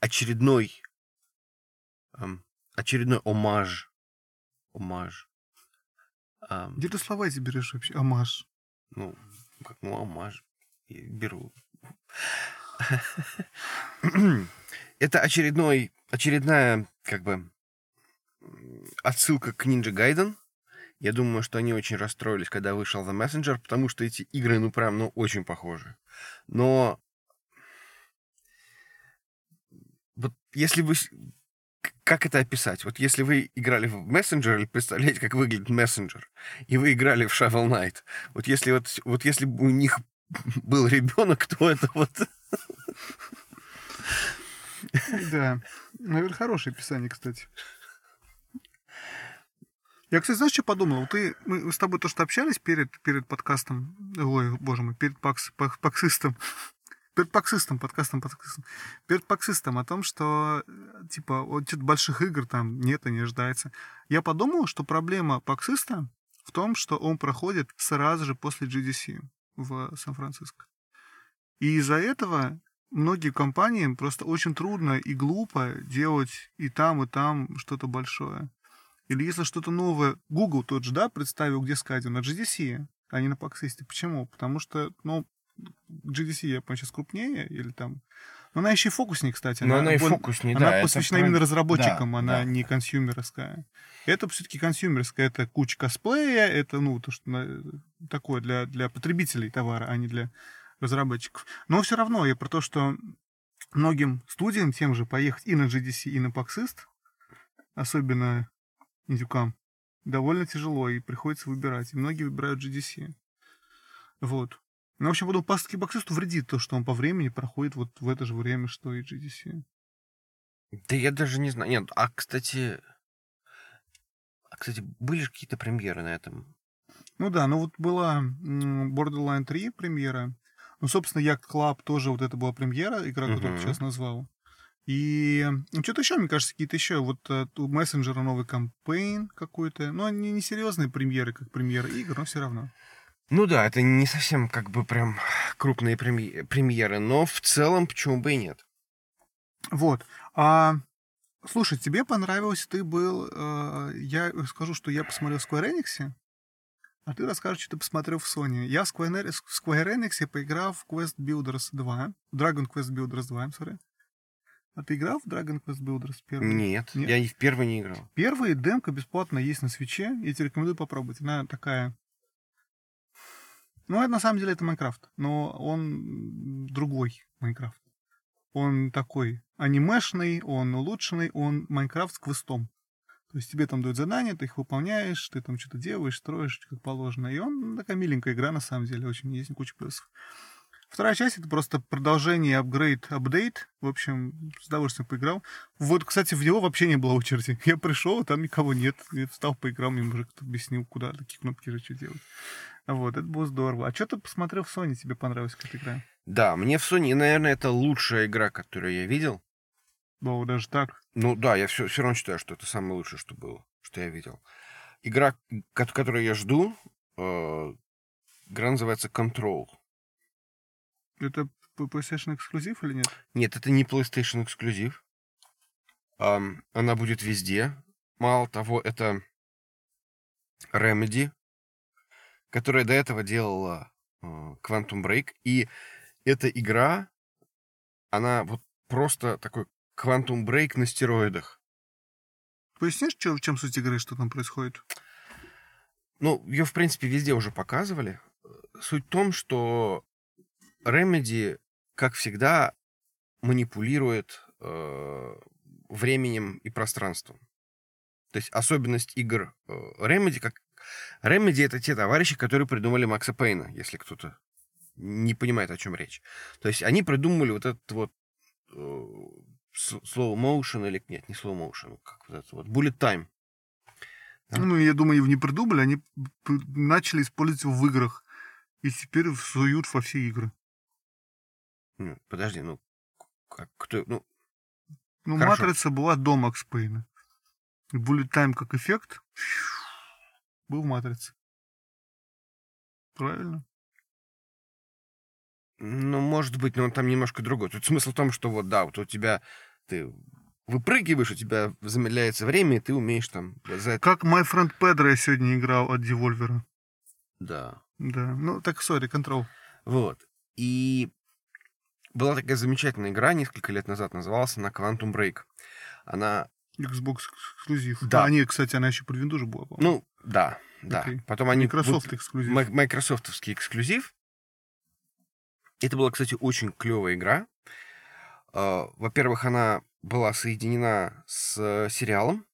очередной очередной омаж. Омаж. Где ты слова эти берешь вообще? Амаш. ну, как ну, омаж. И беру. (laughs) Это очередной, очередная, как бы, отсылка к Ninja Gaiden. Я думаю, что они очень расстроились, когда вышел The Messenger, потому что эти игры, ну, прям, ну, очень похожи. Но вот если вы... Как это описать? Вот если вы играли в Messenger, или представляете, как выглядит Messenger, и вы играли в Shovel Knight, вот если вот, вот если бы у них (laughs) был ребенок, то это вот... (laughs) Да. Наверное, хорошее описание, кстати. Я, кстати, знаешь, что подумал? Вот Ты, мы с тобой то, что общались перед, перед подкастом, ой, боже мой, перед пакс, пак- паксистом, перед паксистом, подкастом, подкастом, перед паксистом о том, что, э, типа, вот что-то больших игр там нет и не ожидается. Я подумал, что проблема паксиста в том, что он проходит сразу же после GDC в Сан-Франциско. И из-за этого многим компаниям просто очень трудно и глупо делать и там, и там что-то большое. Или если что-то новое, Google тот же, да, представил, где сказать, на GDC, а не на Paxist. Почему? Потому что, ну, GDC, я понимаю, сейчас крупнее, или там... Но она еще и фокусник, кстати. Но она и бон- фокуснее, она да. это посвящена прям- именно разработчикам, да, она да. не консюмерская. Это все-таки консюмерская, это куча косплея, это, ну, то, что такое для, для потребителей товара, а не для разработчиков. Но все равно я про то, что многим студиям тем же поехать и на GDC, и на Paxist, особенно индюкам, довольно тяжело, и приходится выбирать. И многие выбирают GDC. Вот. Ну, в общем, потом пастки Paxist вредит то, что он по времени проходит вот в это же время, что и GDC. Да я даже не знаю. Нет, а, кстати... А, кстати, были же какие-то премьеры на этом? Ну да, ну вот была Borderline 3 премьера. Ну, собственно, Yacht Club тоже вот это была премьера, игра, которую Мгм. ты сейчас назвал. И ну, что-то еще, мне кажется, какие-то еще. Вот э, у мессенджера новый кампейн какой-то. Ну, они не серьезные премьеры, как премьеры игр, но все равно. Ну да, это не совсем как бы прям крупные преми- премьеры, но в целом почему бы и нет. Вот. А, слушай, тебе понравилось, ты был... э, я скажу, что я посмотрел в Square Enix, а ты расскажешь, что ты посмотрел в Sony. Я в Square в Square Enix поиграл в Quest Builders 2. Dragon Quest Builders 2, I'm sorry. А ты играл в Dragon Quest Builders первый? Нет, Нет? я и в первый не играл. Первая демка бесплатно есть на свече. Я тебе рекомендую попробовать. Она такая... Ну, это на самом деле это Майнкрафт, но он другой Майнкрафт. Он такой анимешный, он улучшенный, он Майнкрафт с квестом. То есть тебе там дают задания, ты их выполняешь, ты там что-то делаешь, строишь, как положено. И он такая миленькая игра, на самом деле, очень есть куча плюсов. Вторая часть это просто продолжение, апгрейд, апдейт. В общем, с удовольствием поиграл. Вот, кстати, в него вообще не было очереди. (laughs) Я пришел, а там никого нет. Я встал, поиграл, мне мужик объяснил, куда такие кнопки же что делать. Вот, это было здорово. А что ты посмотрел в Sony, тебе понравилась какая игра? Да, мне в Sony, наверное, это лучшая игра, которую я видел. О, даже так. Ну да, я все, все равно считаю, что это самое лучшее, что было, что я видел. Игра, ко- которую я жду, э, игра называется Control. Это PlayStation эксклюзив или нет? Нет, это не PlayStation эксклюзив. Ам, она будет везде. Мало того, это Remedy, которая до этого делала э, Quantum Break. И эта игра, она вот просто такой Quantum Break на стероидах. Пояснишь, в чем суть игры, что там происходит? Ну, ее, в принципе, везде уже показывали. Суть в том, что Remedy, как всегда, манипулирует э, временем и пространством. То есть особенность игр э, как... Remedy — это те товарищи, которые придумали Макса Пейна, если кто-то не понимает, о чем речь. То есть они придумали вот этот вот э, slow motion или... Нет, не slow motion, как вот это вот bullet time. Да. Ну, я думаю, его не придумали, они начали использовать его в играх. И теперь всуют во все игры. Подожди, ну, как, кто, ну, Ну, Хорошо. Матрица была до Макс Пейна. Bullet Time как эффект был в «Матрице». Правильно? Ну, может быть, но он там немножко другой. Тут смысл в том, что вот, да, вот у тебя ты выпрыгиваешь, у тебя замедляется время, и ты умеешь там за это... Как My Friend Pedro я сегодня играл от Devolver. Да. Да, ну так, сори, Control. Вот. И была такая замечательная игра несколько лет назад, называлась она Quantum Break. Она... Xbox эксклюзив. Да. А, нет, кстати, она еще под Windows была. по-моему. Ну, да, да. Окей. Потом они... Microsoft эксклюзив. Майкрософтовский эксклюзив. Это была, кстати, очень клевая игра. А, Во-первых, она была соединена с э, сериалом.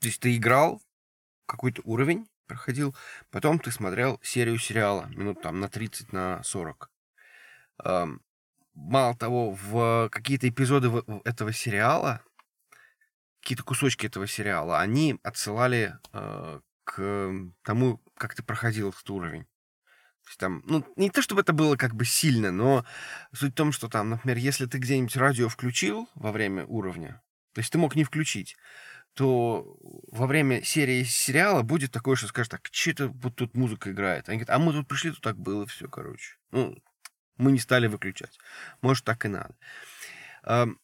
То есть ты играл, какой-то уровень проходил, потом ты смотрел серию сериала, минут там на 30, на 40. Мало того, в какие-то эпизоды этого сериала, какие-то кусочки этого сериала, они отсылали э, к тому, как ты проходил этот уровень. То есть там, ну, не то чтобы это было как бы сильно, но суть в том, что там, например, если ты где-нибудь радио включил во время уровня, то есть ты мог не включить, то во время серии сериала будет такое, что скажешь, так, что это вот тут музыка играет? Они говорят, а мы тут пришли, тут так было, все, короче. Ну, мы не стали выключать. Может, так и надо. Ам,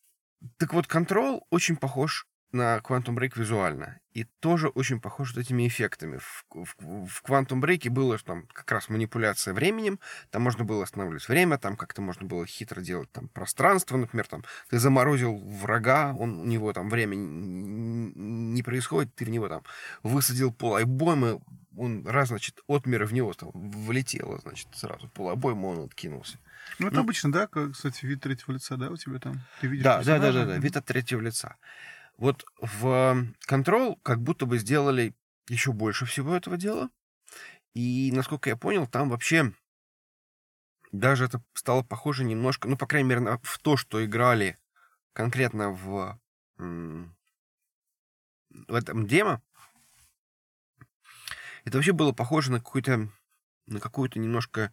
так вот, Control очень похож на Quantum Break визуально. И тоже очень похож вот этими эффектами. В, в- в Quantum Break было там как раз манипуляция временем. Там можно было останавливать время, там как-то можно было хитро делать там пространство. Например, там ты заморозил врага, он, у него там время не происходит, ты в него там высадил полайбоймы, он раз, значит, от мира в него там влетело, значит, сразу полайбойму, он откинулся. Ну, это ну- обычно, да, как, кстати, вид третьего лица, да, у тебя там? Ты видишь Да, да, да, да, да, вид от третьего лица. Вот в Control как будто бы сделали еще больше всего этого дела. И, насколько я понял, там вообще даже это стало похоже немножко, ну, по крайней мере, в то, что играли конкретно в, в этом демо. Это вообще было похоже на какой-то, на какую-то немножко,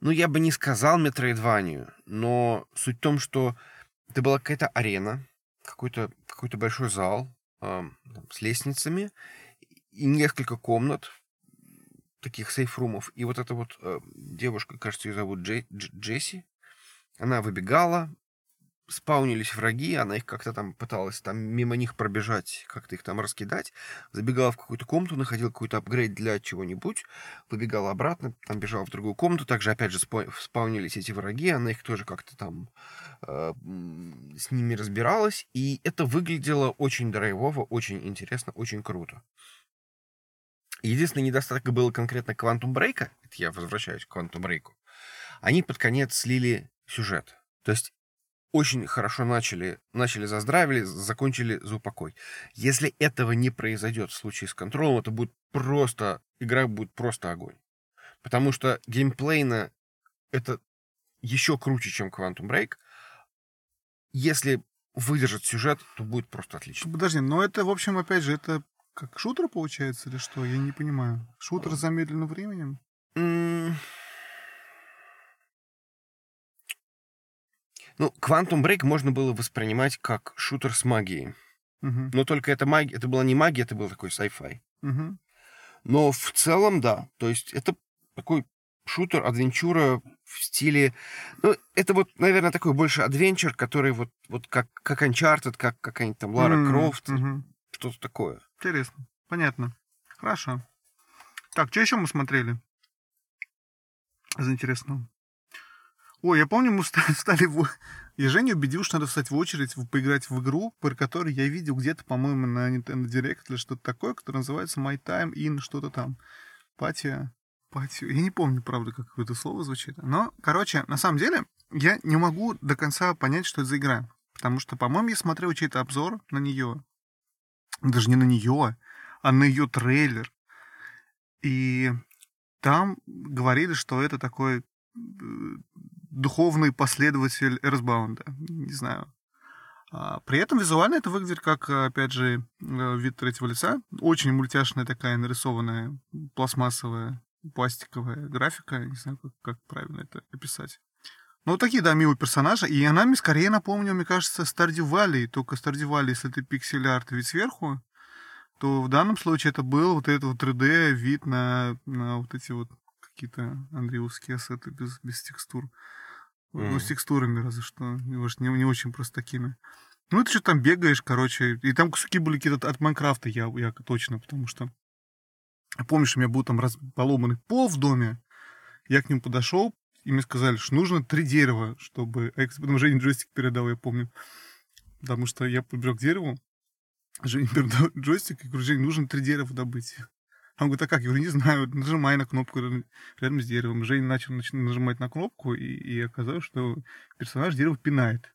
ну, я бы не сказал метроидванию, но суть в том, что это была какая-то арена, какой-то какой большой зал ам, там, с лестницами и несколько комнат, таких сейфрумов. И вот эта вот э, девушка, кажется, ее зовут Джей- Дж- Джесси, она выбегала, спаунились враги, она их как-то там пыталась там мимо них пробежать, как-то их там раскидать, забегала в какую-то комнату, находила какой-то апгрейд для чего-нибудь, выбегала обратно, там бежала в другую комнату, также опять же спа- спаунились эти враги, она их тоже как-то там э, с ними разбиралась, и это выглядело очень драйвово, очень интересно, очень круто. Единственный недостаток был конкретно Quantum Break, это я возвращаюсь к Quantum Break, они под конец слили сюжет. То есть очень хорошо начали, начали заздравили, закончили за упокой. Если этого не произойдет в случае с контролем, это будет просто, игра будет просто огонь. Потому что геймплейно это еще круче, чем Quantum Break. Если выдержать сюжет, то будет просто отлично. Подожди, но это, в общем, опять же, это как шутер получается или что? Я не понимаю. Шутер с замедленным временем? Ну, Quantum Break можно было воспринимать как шутер с магией. Угу. Но только это магия, это была не магия, это был такой sci-fi. Угу. Но в целом, да. То есть это такой шутер, адвенчура в стиле... Ну, это вот, наверное, такой больше адвенчур, который вот, вот как, как Uncharted, как какая-нибудь там Лара Крофт, что-то такое. Интересно. Понятно. Хорошо. Так, что еще мы смотрели? Из интересного. Ой, я помню, мы встали, (laughs) встали в... Я Женю убедил, что надо встать в очередь, поиграть в игру, про которую я видел где-то, по-моему, на Nintendo Direct или что-то такое, которое называется My Time in что-то там. Патия. Патию. Я не помню, правда, как какое-то слово звучит. Но, короче, на самом деле, я не могу до конца понять, что это за игра. Потому что, по-моему, я смотрел чей-то обзор на нее. Даже не на нее, а на ее трейлер. И там говорили, что это такой духовный последователь Эрсбаунда. Не знаю. А, При этом визуально это выглядит как, э, опять же, э, вид третьего лица. Очень мультяшная такая нарисованная пластмассовая пластиковая графика. Не знаю, как, как правильно это описать. Ну, вот такие, да, милые персонажи. И она мне скорее напомнила, мне кажется, Stardew Valley. Только Stardew Valley, если ты пиксель-арт вид сверху, то в данном случае это был вот этот вот 3D вид на, на вот эти вот какие-то андреевские ассеты без, без текстур. Ну, с текстурами разве что. Может, не, не очень просто такими. Ну, ты что там бегаешь, короче. И там куски были какие-то от Майнкрафта, я, я точно, потому что... Помнишь, у меня был там раз, поломанный пол в доме. Я к ним подошел, и мне сказали, что нужно три дерева, чтобы... А я, потом Жене джойстик передал, я помню. Потому что я побежал к дереву, Жене передал джойстик, и говорю, Жень, нужно три дерева добыть. А он говорит, а как? Я говорю, не знаю, нажимай на кнопку рядом- с деревом. Женя начал нач- нажимать на кнопку, и, и оказалось, что персонаж дерево пинает.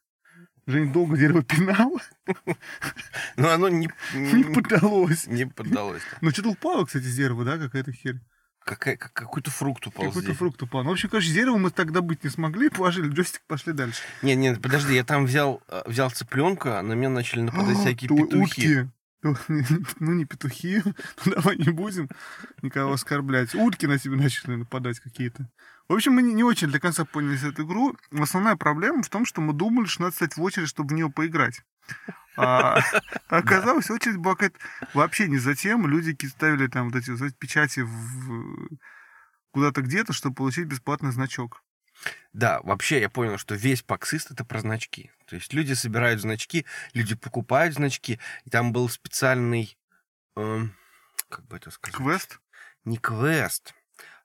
Женя долго дерево пинал, (laughs) Но оно не, не подалось. не поддалось. Ну, что-то упало, кстати, с дерева, да, какая-то херь. Какая- как- какой-то фрукт упал Какой-то фрукт упал. Ну, в общем, короче, дерево мы так добыть не смогли, (laughs) положили джойстик, пошли дальше. Не, не, подожди, я там взял, э, взял цыпленка, а на меня начали нападать всякие То петухи. Утки. (laughs) Ну, не петухи, (laughs) ну, давай не будем никого оскорблять. Утки на тебя начали нападать какие-то. В общем, мы не, очень до конца поняли эту игру. Основная проблема в том, что мы думали, что надо стать в очередь, чтобы в нее поиграть. А (laughs) оказалось, очередь была какая-то вообще не за тем. Люди ставили там вот эти печати куда-то где-то, чтобы получить бесплатный значок. Да, вообще я понял, что весь PAX East это про значки. То есть люди собирают значки, люди покупают значки, и там был специальный, эм, как бы это сказать, Квест? не квест,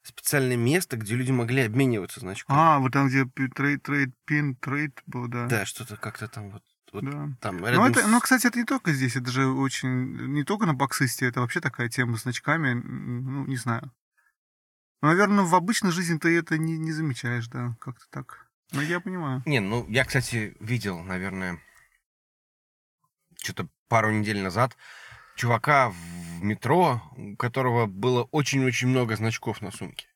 а специальное место, где люди могли обмениваться значками. А, вот там, где trade, trade, pin, trade был, да. Да, что-то как-то там вот, вот Да. там Ну, рядом это, с- ну, кстати, это не только здесь, это же очень... Не только на боксисте, это вообще такая тема с значками, ну, не знаю. Ну, наверное, в обычной жизни ты это не, не замечаешь, да, как-то так. Но я понимаю. Не, ну я, кстати, видел, наверное, что-то пару недель назад чувака в метро, у которого было очень-очень много значков на сумке.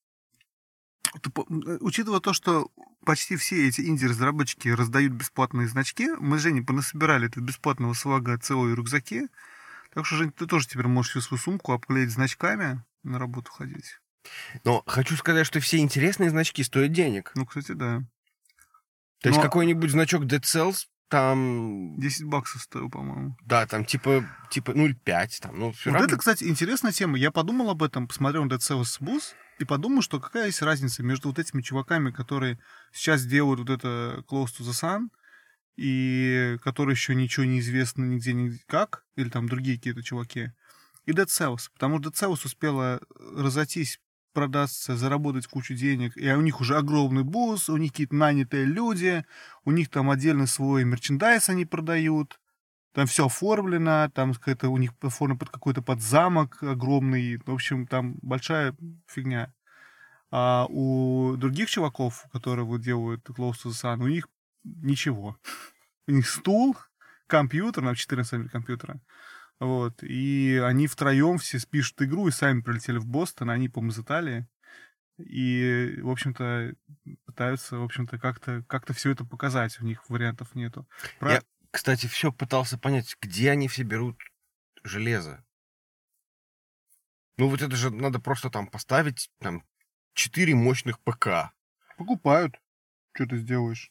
Э, Учитывая то, что почти все эти инди-разработчики раздают бесплатные значки, мы с Женей понасобирали этого бесплатного свага целые рюкзаки. Так что, Жень, ты тоже теперь можешь всю свою сумку обклеить значками на работу ходить. Но хочу сказать, что все интересные значки стоят денег. Ну, кстати, да. То есть Но- какой-нибудь значок Dead Cells, там, 10 баксов стоил, по-моему. да, там типа, типа 0,5, там, ну, Вот равно. это, кстати, интересная тема. Я подумал об этом, посмотрел Dead Cells Boost, и подумал, что какая есть разница между вот этими чуваками, которые сейчас делают вот это Close to the Sun, и которые еще ничего не известно нигде, нигде как, или там другие какие-то чуваки, и Dead Cells. Потому что Dead Cells успела разойтись, продастся, заработать кучу денег, и у них уже огромный бус, у них какие-то нанятые люди, у них там отдельно свой мерчендайз они продают, там все оформлено, там какая-то у них оформлено под какой-то под замок огромный. В общем, там большая фигня. А у других чуваков, которые вот делают Close to the Sun, у них ничего. (laughs) У них стул, компьютер, на 14 самих компьютера. Вот. И они втроем все пишут игру и сами прилетели в Бостон, они, по-моему, из Италии. И, в общем-то, пытаются, в общем-то, как-то как все это показать. У них вариантов нету. Про- Я- Кстати, все пытался понять, где они все берут железо. Ну вот это же надо просто там поставить там 4 мощных ПК. Покупают. Что ты сделаешь?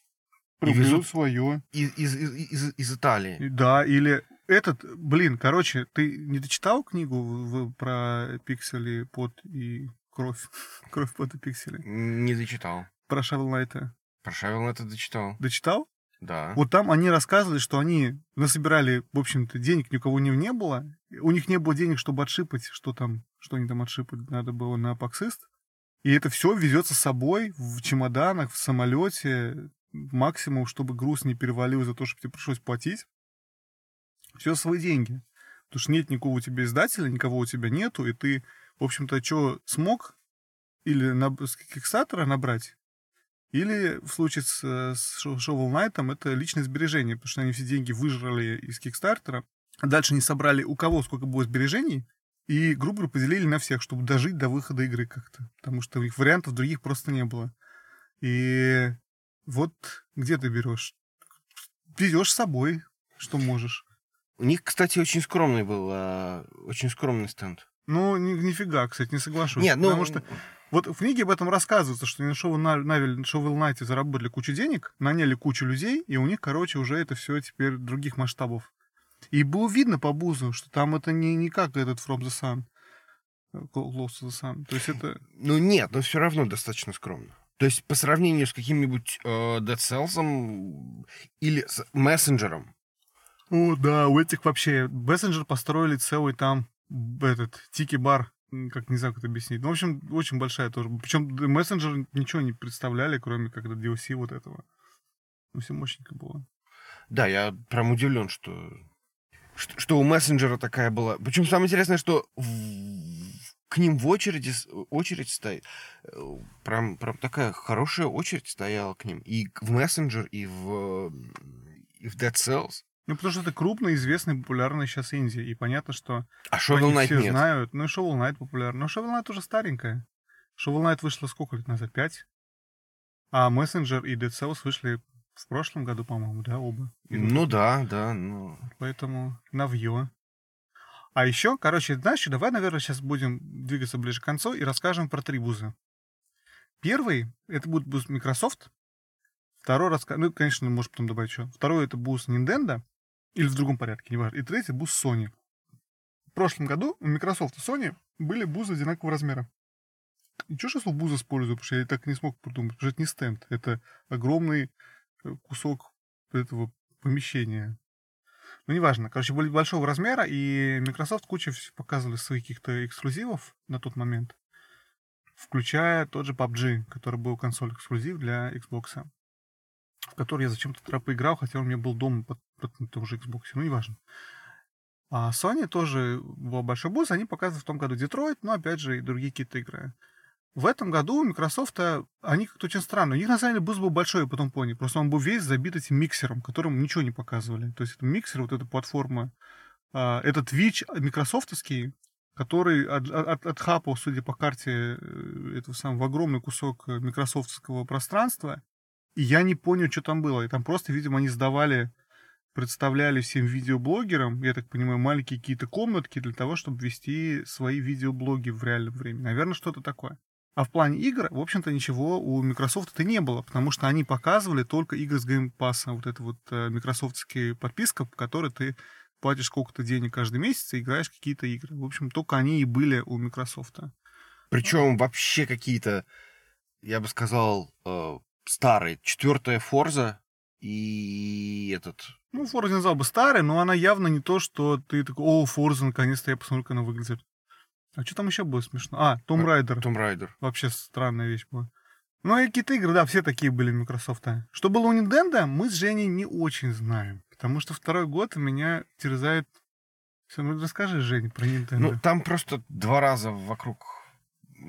Привезут везут. свое. Из, из, из, из- из Италии. Да, или этот, блин, короче, ты не дочитал книгу в- в- про пиксели, пот и кровь? (laughs) Кровь, пот и пиксели. Не дочитал. Про Knight. Про это дочитал. Дочитал? Да. Вот там они рассказывали, что они насобирали, в общем-то, денег ни у кого не, не было. У них не было денег, чтобы отшипать, что там, что они там отшипать надо было на Паксист. И это все везется с собой в чемоданах, в самолете, максимум, чтобы груз не перевалил из-за того, что тебе пришлось платить. Все свои деньги. Потому что нет никакого у тебя издателя, никого у тебя нету, и ты, в общем-то, что смог или на, с Кикстартера набрать, или в случае с, с Shovel Knight это личное сбережение, потому что они все деньги выжрали из Кикстартера, а дальше не собрали у кого сколько было сбережений, и грубо говоря, поделили на всех, чтобы дожить до выхода игры как-то. Потому что у них вариантов других просто не было. И вот где ты берешь? Везешь с собой, что можешь. У них, кстати, очень скромный был, а, очень скромный стенд. Ну, ни- нифига, кстати, не соглашусь. Нет, ну... Потому что Вот в книге об этом рассказывается, что на Shovel Knight, Shovel Knight заработали кучу денег, наняли кучу людей, и у них, короче, уже это все теперь других масштабов. И было видно по бузу, что там это не, не как этот From the Sun. э, Close to the Sun. То есть это... Ну нет, но все равно достаточно скромно. То есть по сравнению с каким-нибудь э, Dead Cells или с Мессенджером, О, да, у этих вообще Messenger построили целый там этот тики-бар, как не знаю, как это объяснить. Ну, в общем, очень большая тоже. Причем Messenger ничего не представляли, кроме как это DLC вот этого. Ну, все мощненько было. да, я прям удивлен, что, что, что у Мессенджера такая была. Причем самое интересное, что в- к ним в очереди очередь стоит. Э, Прям, прям такая хорошая очередь стояла к ним. И в Messenger, и в, и в Dead Cells. Ну, потому что это крупный, известный, популярный сейчас инди. И понятно, что А Shovel Knight все нет. знают. Ну, и Shovel Knight популярный. Но Shovel Knight уже старенькая. Shovel Knight вышла сколько лет назад? Пять? А Messenger и Dead Cells вышли в прошлом году, по-моему, да, оба. Ну да, да, ну... Поэтому навье. А еще, короче, знаешь, давай, наверное, сейчас будем двигаться ближе к концу и расскажем про три бузы. Первый, это будет буз Microsoft. Второй рассказ... Ну, конечно, может потом добавить еще. Второй это буз Nintendo. Или в другом порядке, неважно. И третий буз Sony. В прошлом году у Microsoft и Sony были бузы одинакового размера. Ничего, что я слово буз использую, потому что я так не смог придумать. Потому что это не стенд. Это огромный э, кусок этого помещения. Ну, неважно. Короче, были большого размера, и Microsoft куча показывали своих каких-то эксклюзивов на тот момент, включая тот же PUBG, который был консоль-эксклюзив для Xbox, в который я зачем-то тогда поиграл, хотя он у меня был дома под на том же Xbox, ну, неважно. А Sony тоже был большой босс, они показывали в том году Детройт, но, опять же, и другие какие-то игры. В этом году у Microsoft, они как-то очень странно. У них, на самом деле, бус был большой, я потом понял. Просто он был весь забит этим миксером, которым ничего не показывали. То есть это миксер, вот эта платформа, а, этот Twitch микрософтовский, который от, от- отхапал, судя по карте, э, этого самого огромный кусок э, микрософтского пространства. И я не понял, что там было. И там просто, видимо, они сдавали, представляли всем видеоблогерам, я так понимаю, маленькие какие-то комнатки для того, чтобы вести свои видеоблоги в реальном времени. Наверное, что-то такое. А в плане игр, в общем-то, ничего у Microsoft это не было, потому что они показывали только игры с Game Pass, вот это вот э, микрософтские подписка, по которой ты платишь сколько-то денег каждый месяц и играешь какие-то игры. В общем, только они и были у Microsoft. Причем вообще какие-то, я бы сказал, э, старые. Четвертая Форза и этот... Ну, Forza назвал бы старый, но она явно не то, что ты такой, о, Forza, наконец-то я посмотрю, как она выглядит. А что там еще было смешно? А, Том Райдер. Том Райдер. Вообще странная вещь была. Ну, и какие-то игры, да, все такие были Microsoft. Что было у Nintendo, мы с Женей не очень знаем. Потому что второй год меня терзает... Ну, расскажи, Жень, про Nintendo. Ну, там просто два раза вокруг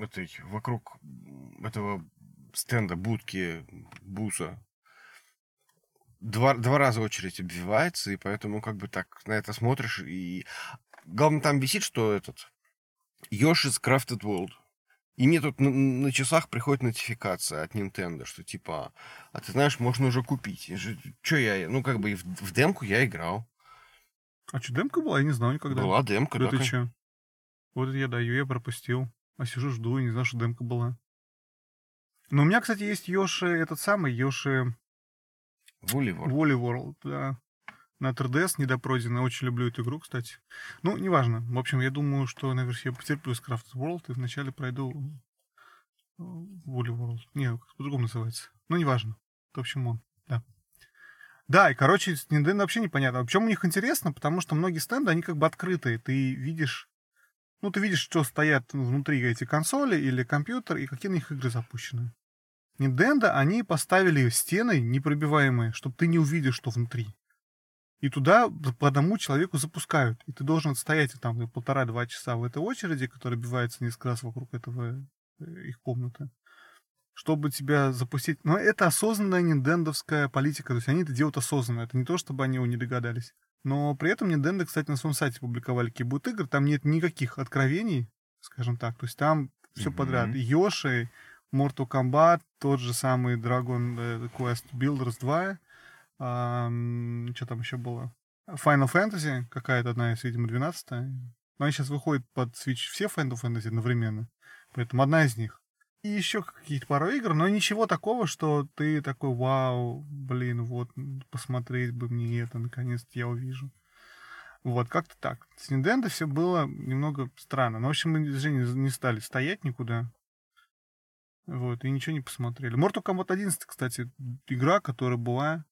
этой, вокруг этого стенда, будки, буса, два, два раза очередь обвивается, и поэтому как бы так на это смотришь, и главное там висит, что этот Yoshi's Crafted World. И мне тут на, на часах приходит нотификация от Nintendo, что типа, а ты знаешь, можно уже купить. Че я, ну как бы в, в демку я играл. А что, демка была? Я не знаю никогда. Была демка, Да да. ты че? Вот это я даю, я пропустил. А сижу, жду, и не знаю, что демка была. Но у меня, кстати, есть Йоши, этот самый, Йоши Woolly World. Воли World, да. На 3DS недопройденный. Очень люблю эту игру, кстати. Ну, неважно. В общем, я думаю, что на версии я потерплю с Crafted World и вначале пройду Воли World. Не, по-другому называется. Ну, неважно. В общем, он, да. Да, и, короче, с Nintendo вообще непонятно. Причем у них интересно, потому что многие стенды, они как бы открытые. Ты видишь, ну, ты видишь, что стоят внутри эти консоли или компьютер, и какие на них игры запущены. Nintendo, они поставили стены непробиваемые, чтобы ты не увидел, что внутри. И туда по одному человеку запускают. И ты должен стоять там полтора-два часа в этой очереди, которая бивается несколько раз вокруг этого э, их комнаты, чтобы тебя запустить. Но это осознанная ниндендовская политика. То есть они это делают осознанно. Это не то, чтобы они его не догадались. Но при этом Nintendo, кстати, на своем сайте публиковали какие будут игры. Там нет никаких откровений, скажем так. То есть там все Мгм. подряд. Йоши, Mortal Kombat, тот же самый Dragon э, Quest Builders 2. что там еще было? Final Fantasy, какая-то одна из, видимо, 12 Но они сейчас выходят под Switch все Final Fantasy одновременно. Поэтому одна из них. и еще какие-то пару игр, но ничего такого, что ты такой, вау, блин, вот, посмотреть бы мне это, наконец-то я увижу. Вот, как-то так. С Nintendo все было немного странно. Но, в общем, мы с Женей не стали стоять никуда. Вот, и ничего не посмотрели. Mortal Kombat 11, кстати, игра, которая была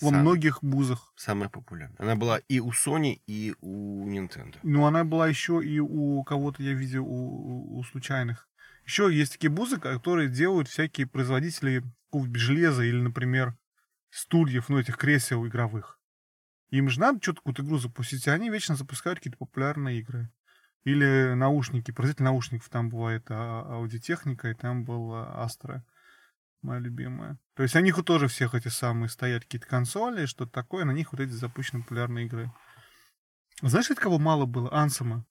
во Сам- многих бузах. Самая популярная. Она была и у Sony, и у Nintendo. Но она была еще и у кого-то, я видел, у, у- случайных. Еще есть такие бузы, которые делают всякие производители железа или, например, стульев, ну, этих кресел игровых. Им же надо что-то, какую-то игру запустить, и они вечно запускают какие-то популярные игры. Или наушники, производитель наушников, там бывает а- аудиотехника, и там был а, Астра, моя любимая. То есть у них тоже всех эти самые стоят какие-то консоли, что-то такое, на них вот эти запущены популярные игры. Знаешь, от кого мало было? Ансома.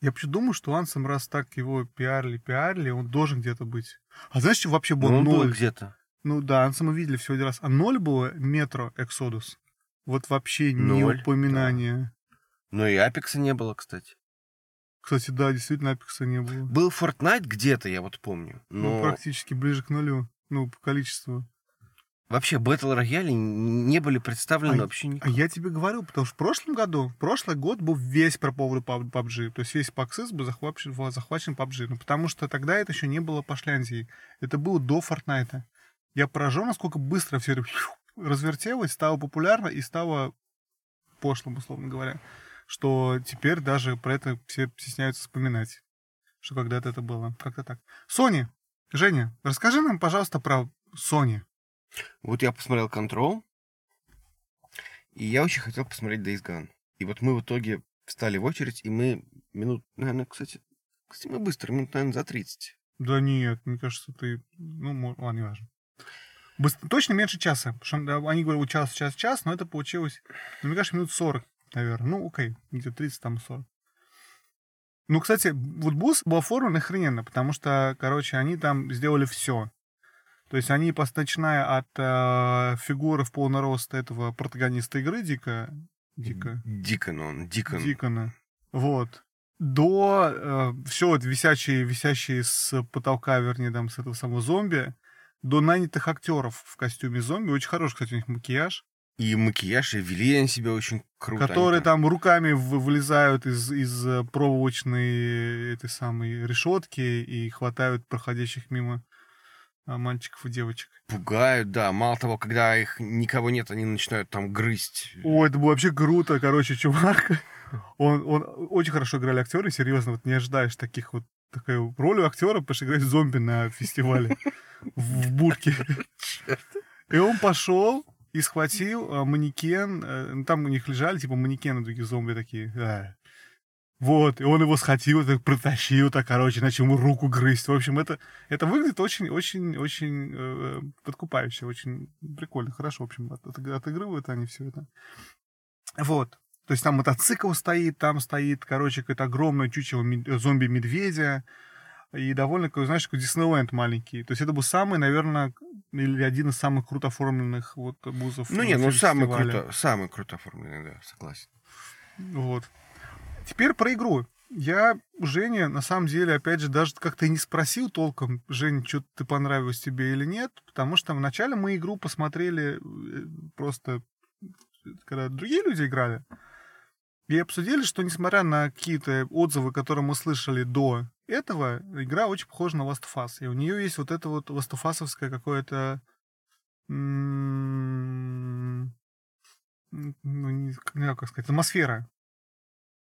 Я почему думаю, что Ансом, раз так его пиарили, пиарили, он должен где-то быть. А знаешь, что вообще был Ну, он был ноль? где-то. Ну да, Ансома видели всего один раз. А ноль было Метро Эксодус. Вот вообще Ноль, упоминания. Но и Апекса не было, кстати. Кстати, да, действительно, Апекса не было. Был Fortnite где-то, я вот помню. Ну, Но практически ближе к нулю. Ну, по количеству. вообще Battle Royale не были представлены А- вообще А никак. я тебе говорю, потому что в прошлом году, прошлый год был весь про поводу PUBG. То есть весь PAXIS был захвачен, был захвачен PUBG. Ну, потому что тогда это еще не было пошляндии. Это было до Фортнайта. Я поражен, насколько быстро все это развертелось, стало популярно и стало пошлым, условно говоря. Что теперь даже про это все стесняются вспоминать. Что когда-то это было. Как-то так. Sony, Женя, расскажи нам, пожалуйста, про Sony. Вот я посмотрел Control, и я очень хотел посмотреть Days Gone. И вот мы в итоге встали в очередь, и мы минут, наверное, кстати, кстати, мы быстро, минут, наверное, за 30. Да нет, мне кажется, ты... Ну, ладно, не важно. Быстро- Точно меньше часа. Потому что они говорят час, час, час, но это получилось, ну, мне кажется, минут 40, наверное. Ну, окей, где-то 30, там 40. Ну, кстати, вот бус был оформлен охрененно, потому что, короче, они там сделали все. То есть они, начиная от э, фигуры в полный рост этого протагониста игры Дика, Дика, Дикон он, Дикон. Дикона. Вот. До все вот висячие, висящие с потолка, вернее, там, с этого самого зомби, до нанятых актеров в костюме зомби. Очень хороший, кстати, у них макияж. И макияж, и вели они себя очень круто. они которые там руками вы- вылезают из, из э, проволочной этой самой решетки и хватают проходящих мимо а, мальчиков и девочек. пугают, да. Мало того, когда их никого нет, они начинают там грызть. О, это было вообще круто, короче, чувак. (laughs) Он, он очень хорошо играли актеры, серьезно, вот не ожидаешь таких вот такой роли актера, потому что играет зомби на фестивале (laughs) в, будке. И он пошел и схватил а, манекен. э, ну, Там у них лежали, типа, манекены такие зомби такие. Вот, и он его схватил, так протащил, так, короче, начал ему руку грызть. В общем, это, это выглядит очень-очень-очень э, подкупающе, очень прикольно, хорошо, в общем, от- от- отыгрывают они все это. Вот. То есть там мотоцикл стоит, там стоит, короче, какое-то огромное чучело мед- зомби-медведя. И довольно, такой, знаешь, такой Диснейленд маленький. То есть это был самый, наверное, или один из самых круто оформленных вот бузов. Ну нет, ну самый круто, самый круто оформленный, да, согласен. Вот. Теперь про игру. Я у Жени, на самом деле, опять же, даже как-то и не спросил толком, Жень, что ты понравилось тебе или нет, потому что вначале мы игру посмотрели э, просто, когда другие люди играли, и обсудили, что несмотря на какие-то отзывы, которые мы слышали до этого, игра очень похожа на Last of Us. И у нее есть вот это вот Last of Us-овское какое-то... ну, не знаю, как сказать, атмосфера.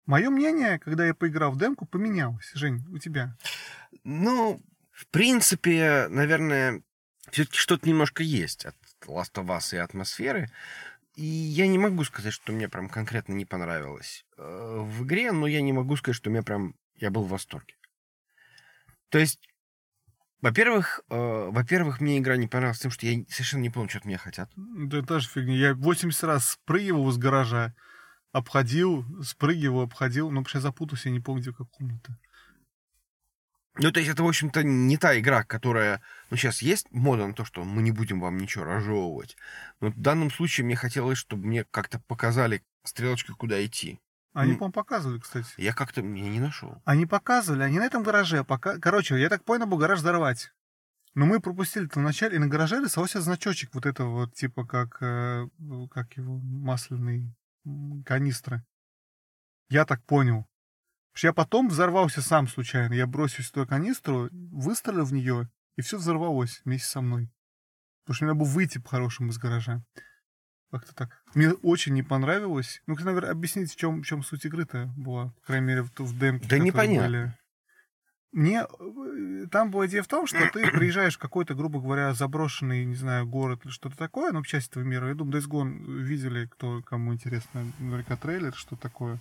Мое мнение, когда я поиграл в демку, поменялось. Жень, у тебя. Ну, в принципе, наверное, все-таки что-то немножко есть от Last of Us и атмосферы. И я не могу сказать, что мне прям конкретно не понравилось э, в игре, но я не могу сказать, что мне прям... Я был в восторге. То есть, во-первых, э, во-первых, мне игра не понравилась тем, что я совершенно не помню, что от меня хотят. Да та же фигня. Я 80 раз спрыгивал из гаража, обходил, спрыгивал, обходил. Но вообще запутался, я не помню, где как комната. Ну, то есть это, в общем-то, не та игра, которая... Ну, сейчас есть мода на то, что мы не будем вам ничего разжевывать. Но в данном случае мне хотелось, чтобы мне как-то показали стрелочкой, куда идти. Они, М. по-моему, показывали, кстати. Я как-то я не нашел. Они показывали, они на этом гараже пока... Короче, я так понял, был гараж взорвать. Но мы пропустили это вначале, и на гараже рисовался значочек вот этого вот, типа, как, э, ну, как его, масляный м, канистра. Я так понял. Я потом взорвался сам случайно. Я бросился в ту канистру, выстрелил в нее, и все взорвалось вместе со мной. Потому что мне надо было выйти по-хорошему из гаража. Как-то так. Мне очень не понравилось. Ну, наверное, объяснить, в чем, в чем суть игры-то была. По крайней мере, в, в демке. Да непонятно. были. Мне э, там была идея в том, что ты (clears throat) приезжаешь в какой-то, грубо говоря, заброшенный, не знаю, город или что-то такое, ну, в части этого мира. Я думаю, Days Gone видели, кто, кому интересно, наверняка трейлер, что такое.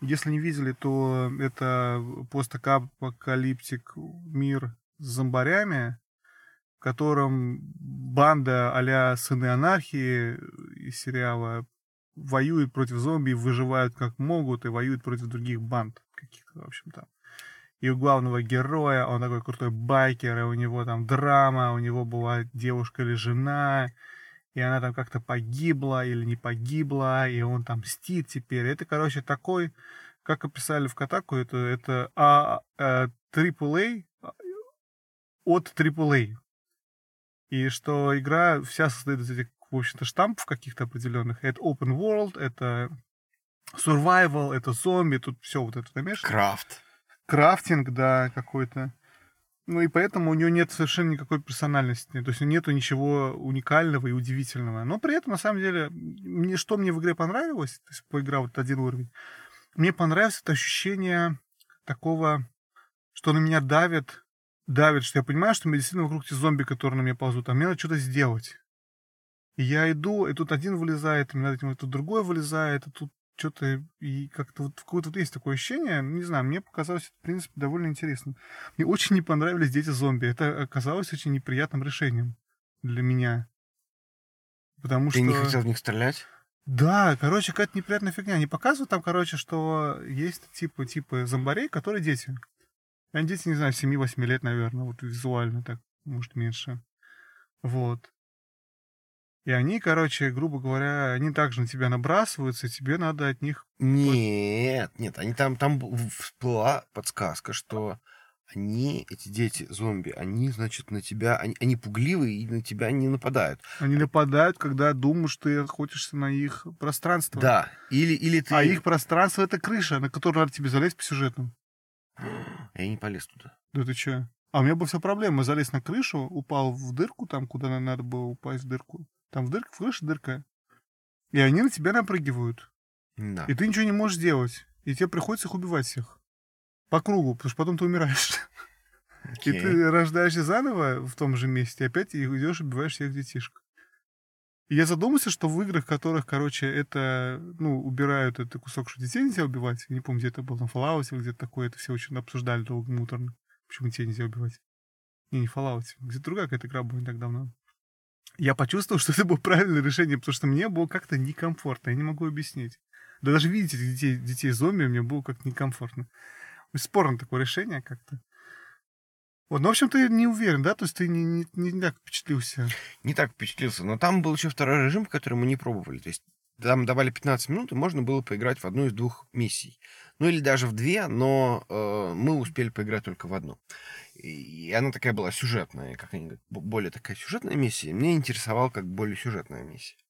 Если не видели, то это постапокалиптик мир с зомбарями, в котором банда а-ля Сыны Анархии из сериала воюет против зомби, выживают как могут и воюют против других банд каких-то, в общем, там. И у главного героя, он такой крутой байкер, и у него там драма, у него была девушка или жена, и она там как-то погибла или не погибла, и он там мстит теперь. Это, короче, такой, как описали в Катаку, это, это а, а, AAA от AAA. И что игра вся состоит из этих, в общем-то, штампов каких-то определенных. Это open world, это survival, это зомби, тут все вот это намешано. Крафт. Крафтинг, да, какой-то. Ну и поэтому у нее нет совершенно никакой персональности. То есть нету ничего уникального и удивительного. Но при этом, на самом деле, мне, что мне в игре понравилось, то есть поиграв вот один уровень, мне понравилось это ощущение такого, что на меня давит, давит, что я понимаю, что медицина вокруг эти зомби, которые на меня ползут, а мне надо что-то сделать. И я иду, и тут один вылезает, и мне надо этим, и тут другой вылезает, и тут что-то, и как-то вот какое-то вот есть такое ощущение, ну, не знаю, мне показалось это, в принципе, довольно интересно. Мне очень не понравились дети-зомби. Это оказалось очень неприятным решением для меня. Потому Ты что... не хотел в них стрелять? Да, короче, какая-то неприятная фигня. Они показывают там, короче, что есть типа, типа зомбарей, которые дети. Они дети, не знаю, 7-8 лет, наверное, вот визуально так, может, меньше. Вот. И они, короче, грубо говоря, они также на тебя набрасываются, и тебе надо от них... Нет, нет, они там, там всплыла подсказка, что они, эти дети зомби, они, значит, на тебя, они, они пугливые и на тебя не нападают. Они нападают, когда думают, что ты охотишься на их пространство. Да, или, или ты... А их пространство — это крыша, на которую надо тебе залезть по сюжету. Я не полез туда. Да ты чё? А у меня была вся проблема. Залез на крышу, упал в дырку, там, куда на- надо было упасть в дырку. Там в дырке, в крыше дырка. И они на тебя напрыгивают. Да. И ты ничего не можешь делать. И тебе приходится их убивать всех. По кругу, потому что потом ты умираешь. И Окей. ты рождаешься заново в том же месте, и опять и идешь и убиваешь всех детишек. Я задумался, что в играх, в которых, короче, это, ну, убирают этот кусок, что детей нельзя убивать. Не помню, где это было, на Fallout или где-то такое, это все очень обсуждали долго, муторно. Почему детей нельзя убивать? Не, не Fallout. Где-то другая какая-то игра была не так давно. Я почувствовал, (laughs) что это было правильное решение, потому что мне было как-то некомфортно. Я не могу объяснить. Да даже видеть этих детей, детей зомби мне было как-то некомфортно. Спорно такое решение как-то. Вот, ну, в общем, ты не уверен, да? То есть ты не, не, не так впечатлился. Не так впечатлился, но там был еще второй режим, который мы не пробовали. То есть там давали 15 минут, и можно было поиграть в одну из двух миссий. Ну или даже в две, но э, мы успели поиграть только в одну. И она такая была сюжетная, как они говорят, более такая сюжетная миссия. Мне интересовала как более сюжетная миссия.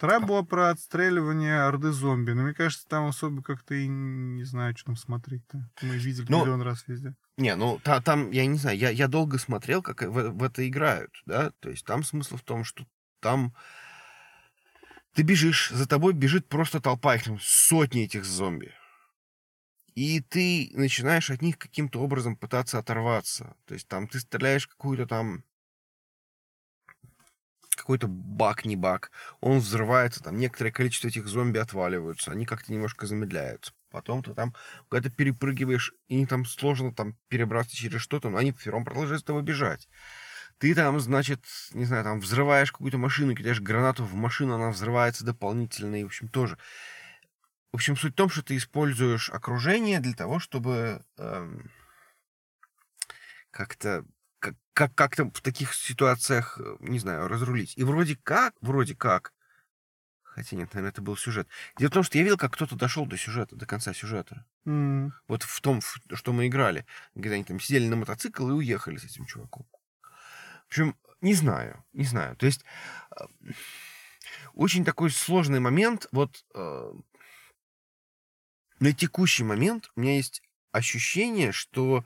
Вторая была про отстреливание орды зомби. Но мне кажется, там особо как-то и не знаю, что там смотреть-то. Мы видели Ну, миллион раз везде. Не, ну та- там, я не знаю, я, я долго смотрел, как в, в это играют, да, то есть там смысл в том, что там ты бежишь, за тобой бежит просто толпа, их сотни этих зомби. И ты начинаешь от них каким-то образом пытаться оторваться. То есть там ты стреляешь какую-то там какой-то баг, не баг, он взрывается, там некоторое количество этих зомби отваливаются, они как-то немножко замедляются. Потом ты там когда ты перепрыгиваешь, и там сложно там перебраться через что-то, но они все равно продолжают с тобой бежать. Ты там, значит, не знаю, там взрываешь какую-то машину, кидаешь гранату в машину, она взрывается дополнительно, и, в общем, тоже. В общем, суть в том, что ты используешь окружение для того, чтобы эм, как-то как, как, как-то в таких ситуациях, э, не знаю, разрулить. И вроде как, вроде как, Хотя нет, наверное, это был сюжет. Дело в том, что я видел, как кто-то дошел до сюжета, до конца сюжета. М, Вот в том, что мы играли. Когда они там сидели на мотоцикл и уехали с этим чуваком. В общем, не знаю, не знаю. То есть э, очень такой сложный момент. Вот э, на текущий момент у меня есть ощущение, что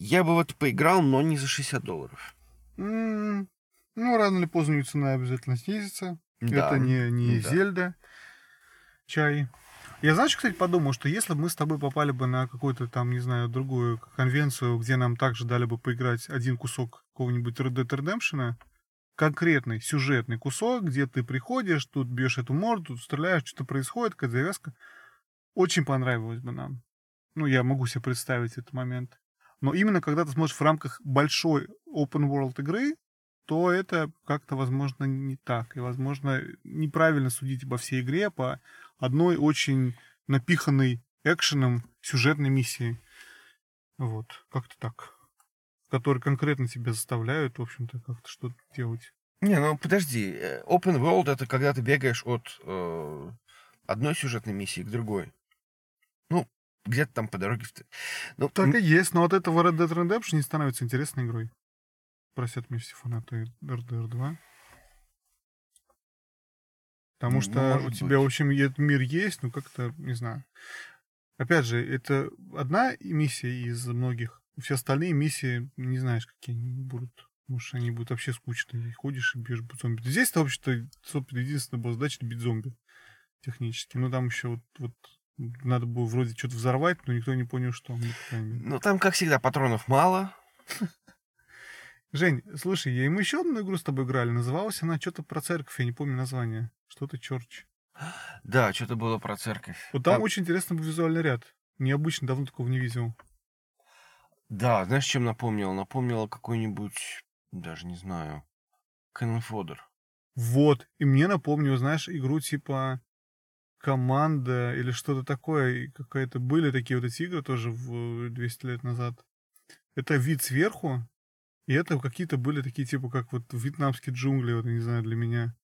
я бы вот поиграл, но не за 60 долларов. м, Ну, рано или поздно ее цена обязательно снизится. Да. Это не, не Да. Зельда чай. Я, знаешь, кстати, подумал, что если бы мы с тобой попали бы на какую-то там, не знаю, другую конвенцию, где нам также дали бы поиграть один кусок какого-нибудь Red Dead Redemption, конкретный сюжетный кусок, где ты приходишь, тут бьешь эту морду, тут стреляешь, что-то происходит, какая-то завязка, очень понравилось бы нам. Ну, я могу себе представить этот момент. Но именно когда ты смотришь в рамках большой open world игры, то это как-то, возможно, не так. И, возможно, неправильно судить обо всей игре по одной очень напиханной экшеном сюжетной миссии. Вот, как-то так. Которые конкретно тебя заставляют, в общем-то, как-то что-то делать. Не, ну подожди. э, Open World это когда ты бегаешь от э, одной сюжетной миссии к другой. Где-то там по дороге. Ну, Так и есть, но от этого Red Dead Redemption не становится интересной игрой. Просят меня все фанаты RDR 2. Потому Ну, что у тебя, быть. в общем, и этот мир есть, ну как-то, не знаю. Опять же, это одна миссия из многих. Все остальные миссии, не знаешь, какие они будут. Может, они будут вообще скучные. И ходишь и бьешь зомби. Здесь-то, вообще-то, собственно, единственная была задача бить зомби. Технически. Но там еще вот, вот надо было вроде что-то взорвать, но никто не понял, что. Ну, там, как всегда, патронов мало. Жень, слушай, я мы еще одну игру с тобой играли. Называлась она что-то про церковь, я не помню название. Что-то черч. Да, что-то было про церковь. Вот там Там- очень интересный был визуальный ряд. Необычно, давно такого не видел. Да, знаешь, чем напомнил? Напомнил какой-нибудь, даже не знаю, Cannon Fodder. Вот. И мне напомнил, знаешь, игру типа команда или что-то такое. Какая-то были такие вот эти игры тоже в 200 лет назад. Это вид сверху. И это какие-то были такие, типа, как вот вьетнамские джунгли, вот, не знаю, для меня.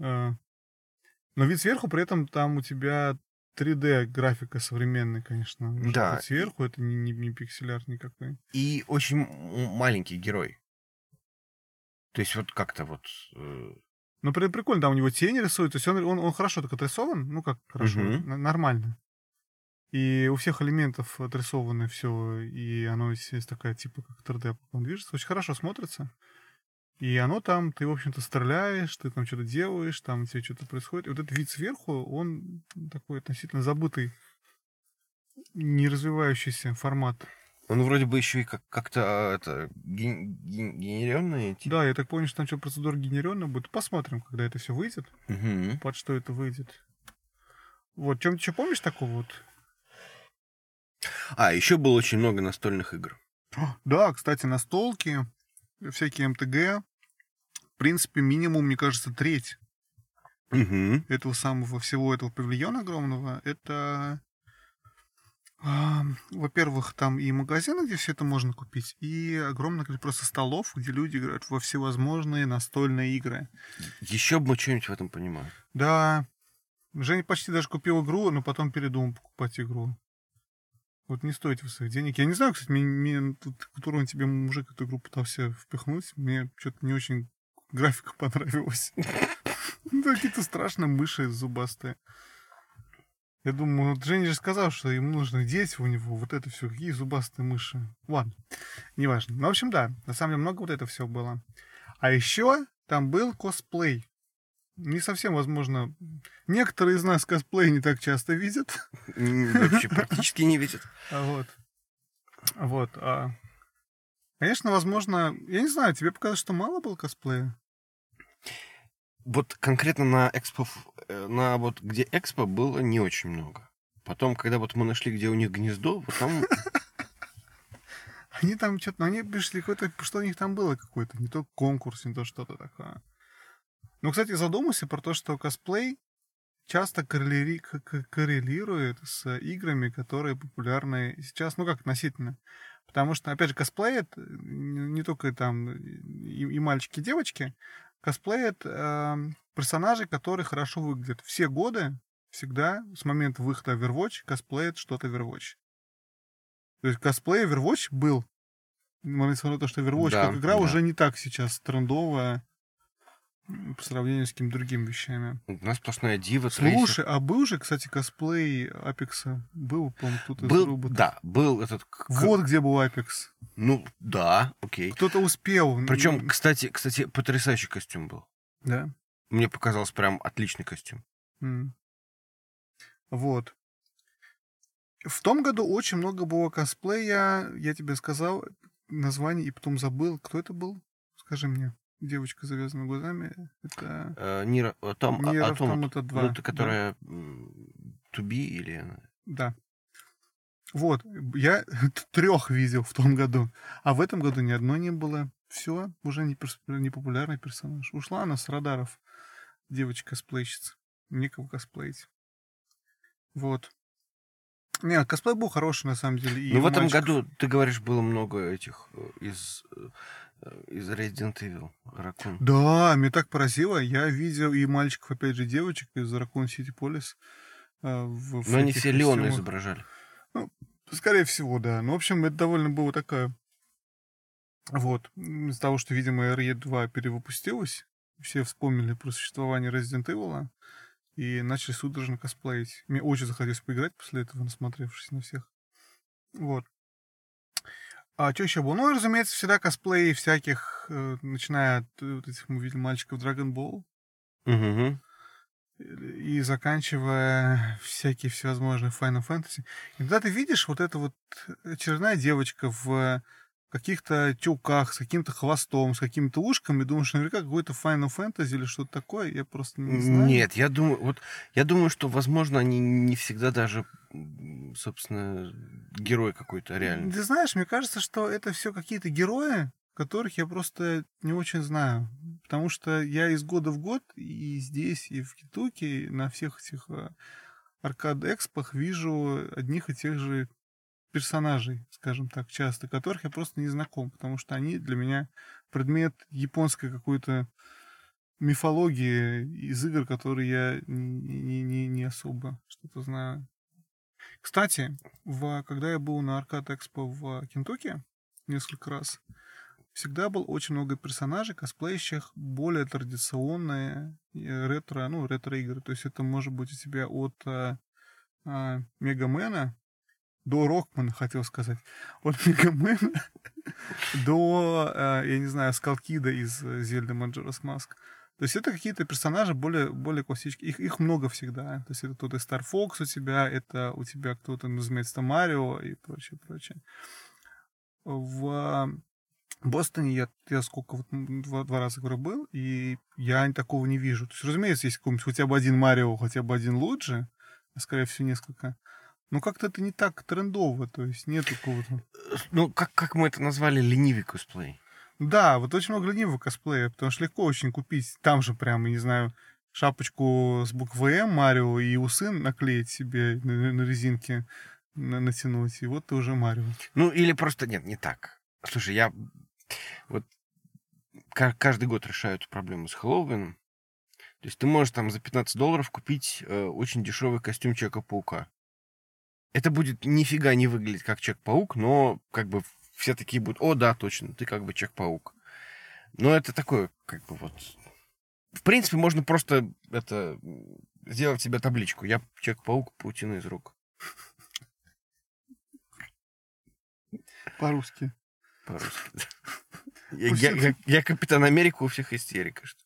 А. Но вид сверху, при этом там у тебя 3D графика современная, конечно. Да, вот сверху это не, не, не пиксель-арт никакой. И очень маленький герой. То есть вот как-то вот... Ну, при- прикольно, там у него тени рисуют, то есть он, он, он хорошо так отрисован, ну как хорошо, н- нормально. И у всех элементов отрисовано все, и оно есть, такая типа как 3D, он движется, очень хорошо смотрится. И оно там, ты, в общем-то, стреляешь, ты там что-то делаешь, там у тебя что-то происходит. И вот этот вид сверху, он такой относительно забытый, не развивающийся формат. Он вроде бы еще и как- как-то а, это ген- ген- генерированный. типа. Да, я так понял, что там что процедура генерирована будет. Посмотрим, когда это все выйдет, Мгм. под что это выйдет. Вот, чем ты что помнишь такого вот? А, еще было очень много настольных игр. (gasps) Да, кстати, настолки, всякие МТГ. В принципе, минимум, мне кажется, треть Мгм. этого самого всего этого павильона огромного. Это, во-первых, там и магазины, где все это можно купить, и огромное количество просто столов, где люди играют во всевозможные настольные игры. Еще бы мы что-нибудь в этом понимали. Да, Женя почти даже купил игру, но потом передумал покупать игру. Вот не стоит вы своих денег. Я не знаю, кстати, мне, мне тут, который он тебе мужик эту игру пытался впихнуть, мне что-то не очень графика (laughs) понравилась. Ну, Какие-то страшные мыши зубастые. Я думаю, вот Женя же сказал, что ему нужны дети у него, вот это все, какие зубастые мыши. Ладно, неважно. Ну, в общем, да, на самом деле много вот это все было. А еще там был косплей. Не совсем, возможно, некоторые из нас косплей не так часто видят. Вообще практически не видят. (laughs) А Вот. Вот. а. Конечно, возможно, я не знаю, тебе показалось, что мало было косплея? Вот конкретно на экспо, на вот где экспо было не очень много. Потом, когда вот мы нашли, где у них гнездо, вот там Они там что-то, ну, они пришли какой-то, что у них там было какой-то, не то конкурс, не то что-то такое. Ну, кстати, задумайся про то, что косплей часто коррелири- к- к- коррелирует с играми, которые популярны сейчас, ну как относительно. Потому что, опять же, не не только там и, и мальчики, и девочки, косплеят э, персонажей, которые хорошо выглядят. Все годы, всегда, с момента выхода Overwatch, косплеят что-то Overwatch. То есть косплей Overwatch был, несмотря на то, что Overwatch Да, как игра да. уже не так сейчас трендовая по сравнению с какими-то другими вещами. У нас сплошная дива, Слушай, а был же, кстати, косплей Апекса? Был, по-моему, кто-то из Был, роботов. да, был этот... Вот где был Апекс. Ну, да, окей. Кто-то успел. Причем, кстати, кстати, потрясающий костюм был. Да. Мне показался прям отличный костюм. М. Вот. В том году очень много было косплея. Я тебе сказал название и потом забыл. Кто это был? Скажи мне. Девочка с завязанными глазами. Это Э, Нира, а там, а- том- Automata 2. ну, это да. которая Туби или... Да. Вот. Я (laughs) трех видел в том году. А в этом году ни одной не было. Все, уже не, перс- не популярный персонаж. Ушла она с радаров. Девочка-косплейщица. Некого косплеить. Вот. Не, косплей был хороший, на самом деле. Ну, в этом мальчиков. году, ты говоришь, было много этих э, из, э, из Resident Evil. Ракун. Да, меня так поразило. Я видел и мальчиков, опять же, девочек из Raccoon City Police. э, в Но они все Леона изображали. Скорее всего, да. Ну, в общем, это довольно было такая... Вот. Из-за того, что, видимо, RE2 перевыпустилась, все вспомнили про существование Resident Evil и начали судорожно косплеить. Мне очень захотелось поиграть после этого, насмотревшись на всех. Вот. А что еще было? Ну, разумеется, всегда косплеи всяких, э, начиная от э, вот этих, мы видели мальчиков Dragon Ball, Мгм. и заканчивая всякие всевозможные Final Fantasy. И когда ты видишь вот эта вот очередная девочка в каких-то тюках, с каким-то хвостом, с какими-то ушками, думаешь, наверняка какой-то Final Fantasy или что-то такое, я просто не знаю. Нет, я думаю, вот я думаю, что, возможно, они не всегда даже, собственно, герой какой-то реально. Ты знаешь, мне кажется, что это все какие-то герои, которых я просто не очень знаю. Потому что я из года в год и здесь, и в Китуке, и на всех этих э, аркад-экспах вижу одних и тех же персонажей, скажем так, часто, которых я просто не знаком, потому что они для меня предмет японской какой-то мифологии из игр, которые я не, не, не, особо что-то знаю. Кстати, в, когда я был на Аркад Экспо в Кентукки несколько раз, всегда было очень много персонажей, косплеящих более традиционные э, ретро, ну, ретро-игры. То есть это может быть у тебя от э, а, Мегамена до Рокмана, хотел сказать. От (laughs) Мегамена до, э, я не знаю, Скалкида из э, Зельды Маджорас Маск. То есть это какие-то персонажи более, более классические. Их, их много всегда. То есть это кто-то из Star Fox у тебя, это у тебя кто-то, называется, Марио и прочее, прочее. В Бостоне я, я сколько, вот два, два раза говорю, был, и я такого не вижу. То есть, разумеется, есть какой-нибудь хотя бы один Марио, хотя бы один Луиджи, а скорее всего несколько. Но как-то это не так трендово, то есть нет какого-то... Ну, как, как мы это назвали, ленивый косплей. Да, вот очень много ленивого косплея, потому что легко очень купить. Там же прямо, не знаю, шапочку с буквой М Марио и усы наклеить себе на, на резинке, на- натянуть, и вот ты уже Марио. Ну, или просто, нет, не так. Слушай, я вот ка- каждый год решаю эту проблему с Хэллоуином. То есть ты можешь там за 15 долларов купить э, очень дешевый костюм Человека-паука. Это будет нифига не выглядеть как Человек-паук, но как бы все такие будут, о, да, точно, ты как бы Человек-паук. Но это такое, как бы вот... В принципе, можно просто это сделать себе табличку. Я Человек-паук, паутина из рук. По-русски. По-русски. Я, я- я- я Капитан Америка, у всех истерика. что-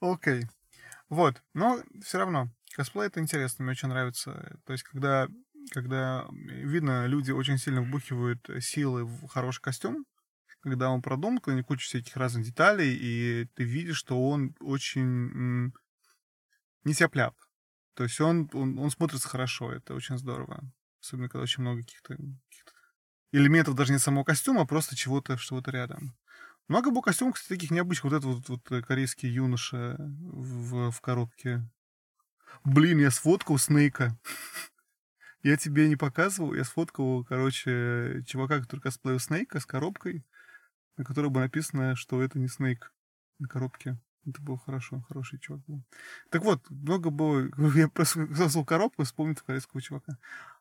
Окей. Вот. Но все равно, косплей это интересно, мне очень нравится. То есть, когда, когда видно, люди очень сильно вбухивают силы в хороший костюм, когда он продуман, когда не куча всяких разных деталей, и ты видишь, что он очень не тяп То есть он, он, он смотрится хорошо, это очень здорово. Особенно, когда очень много каких-то каких-то элементов даже не самого костюма, а просто чего-то, чего-то рядом. Много было костюмов, кстати, таких необычных. Вот этот вот, вот э, корейский юноша в, в коробке. Блин, я сфоткал Снейка. (laughs) Я тебе не показывал, я сфоткал, короче, чувака, который косплеил Снейка с коробкой. на которой было написано, что это не Снейк на коробке. Это было хорошо, хороший чувак был. Так вот, много было... (laughs) Я просто создал коробку, вспомнил корейского чувака.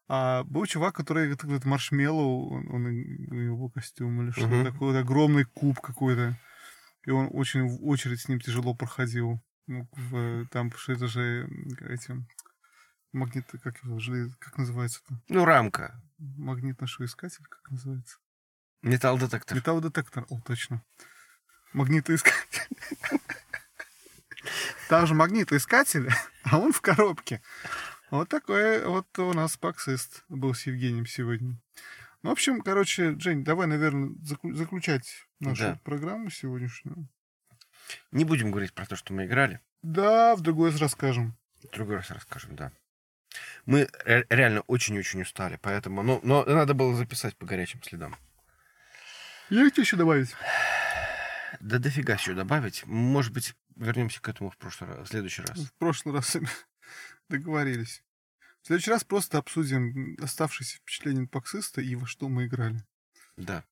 А был чувак, который этот маршмеллоу, он, он, у него костюм или что-то Мгм. такое, вот огромный куб какой-то. И он очень в очередь с ним тяжело проходил. В- там, что это же эти магниты, как его, как называется-то? Ну, рамка. Магнитно-шоискатель, как называется? Металлодетектор. Металлодетектор, о, точно. Магнитоискатель. (laughs) Там же магнитоискатель, а он в коробке. Вот такой вот у нас паксист был с Евгением сегодня. Ну, в общем, короче, Жень, давай, наверное, заключать нашу Да. программу сегодняшнюю. Не будем говорить про то, что мы играли. Да, в другой раз расскажем. В другой раз расскажем, да. Мы ре- реально очень-очень устали, поэтому... Ну, но надо было записать по горячим следам. Есть еще добавить? Да дофига еще добавить. Может быть, вернемся к этому в прошлый раз, в следующий раз. В прошлый раз (laughs) договорились. В следующий раз просто обсудим оставшиеся впечатления паксиста и во что мы играли. Да.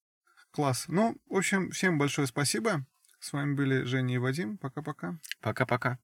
Класс. Ну, в общем, всем большое спасибо. С вами были Женя и Вадим. Пока-пока. Пока-пока.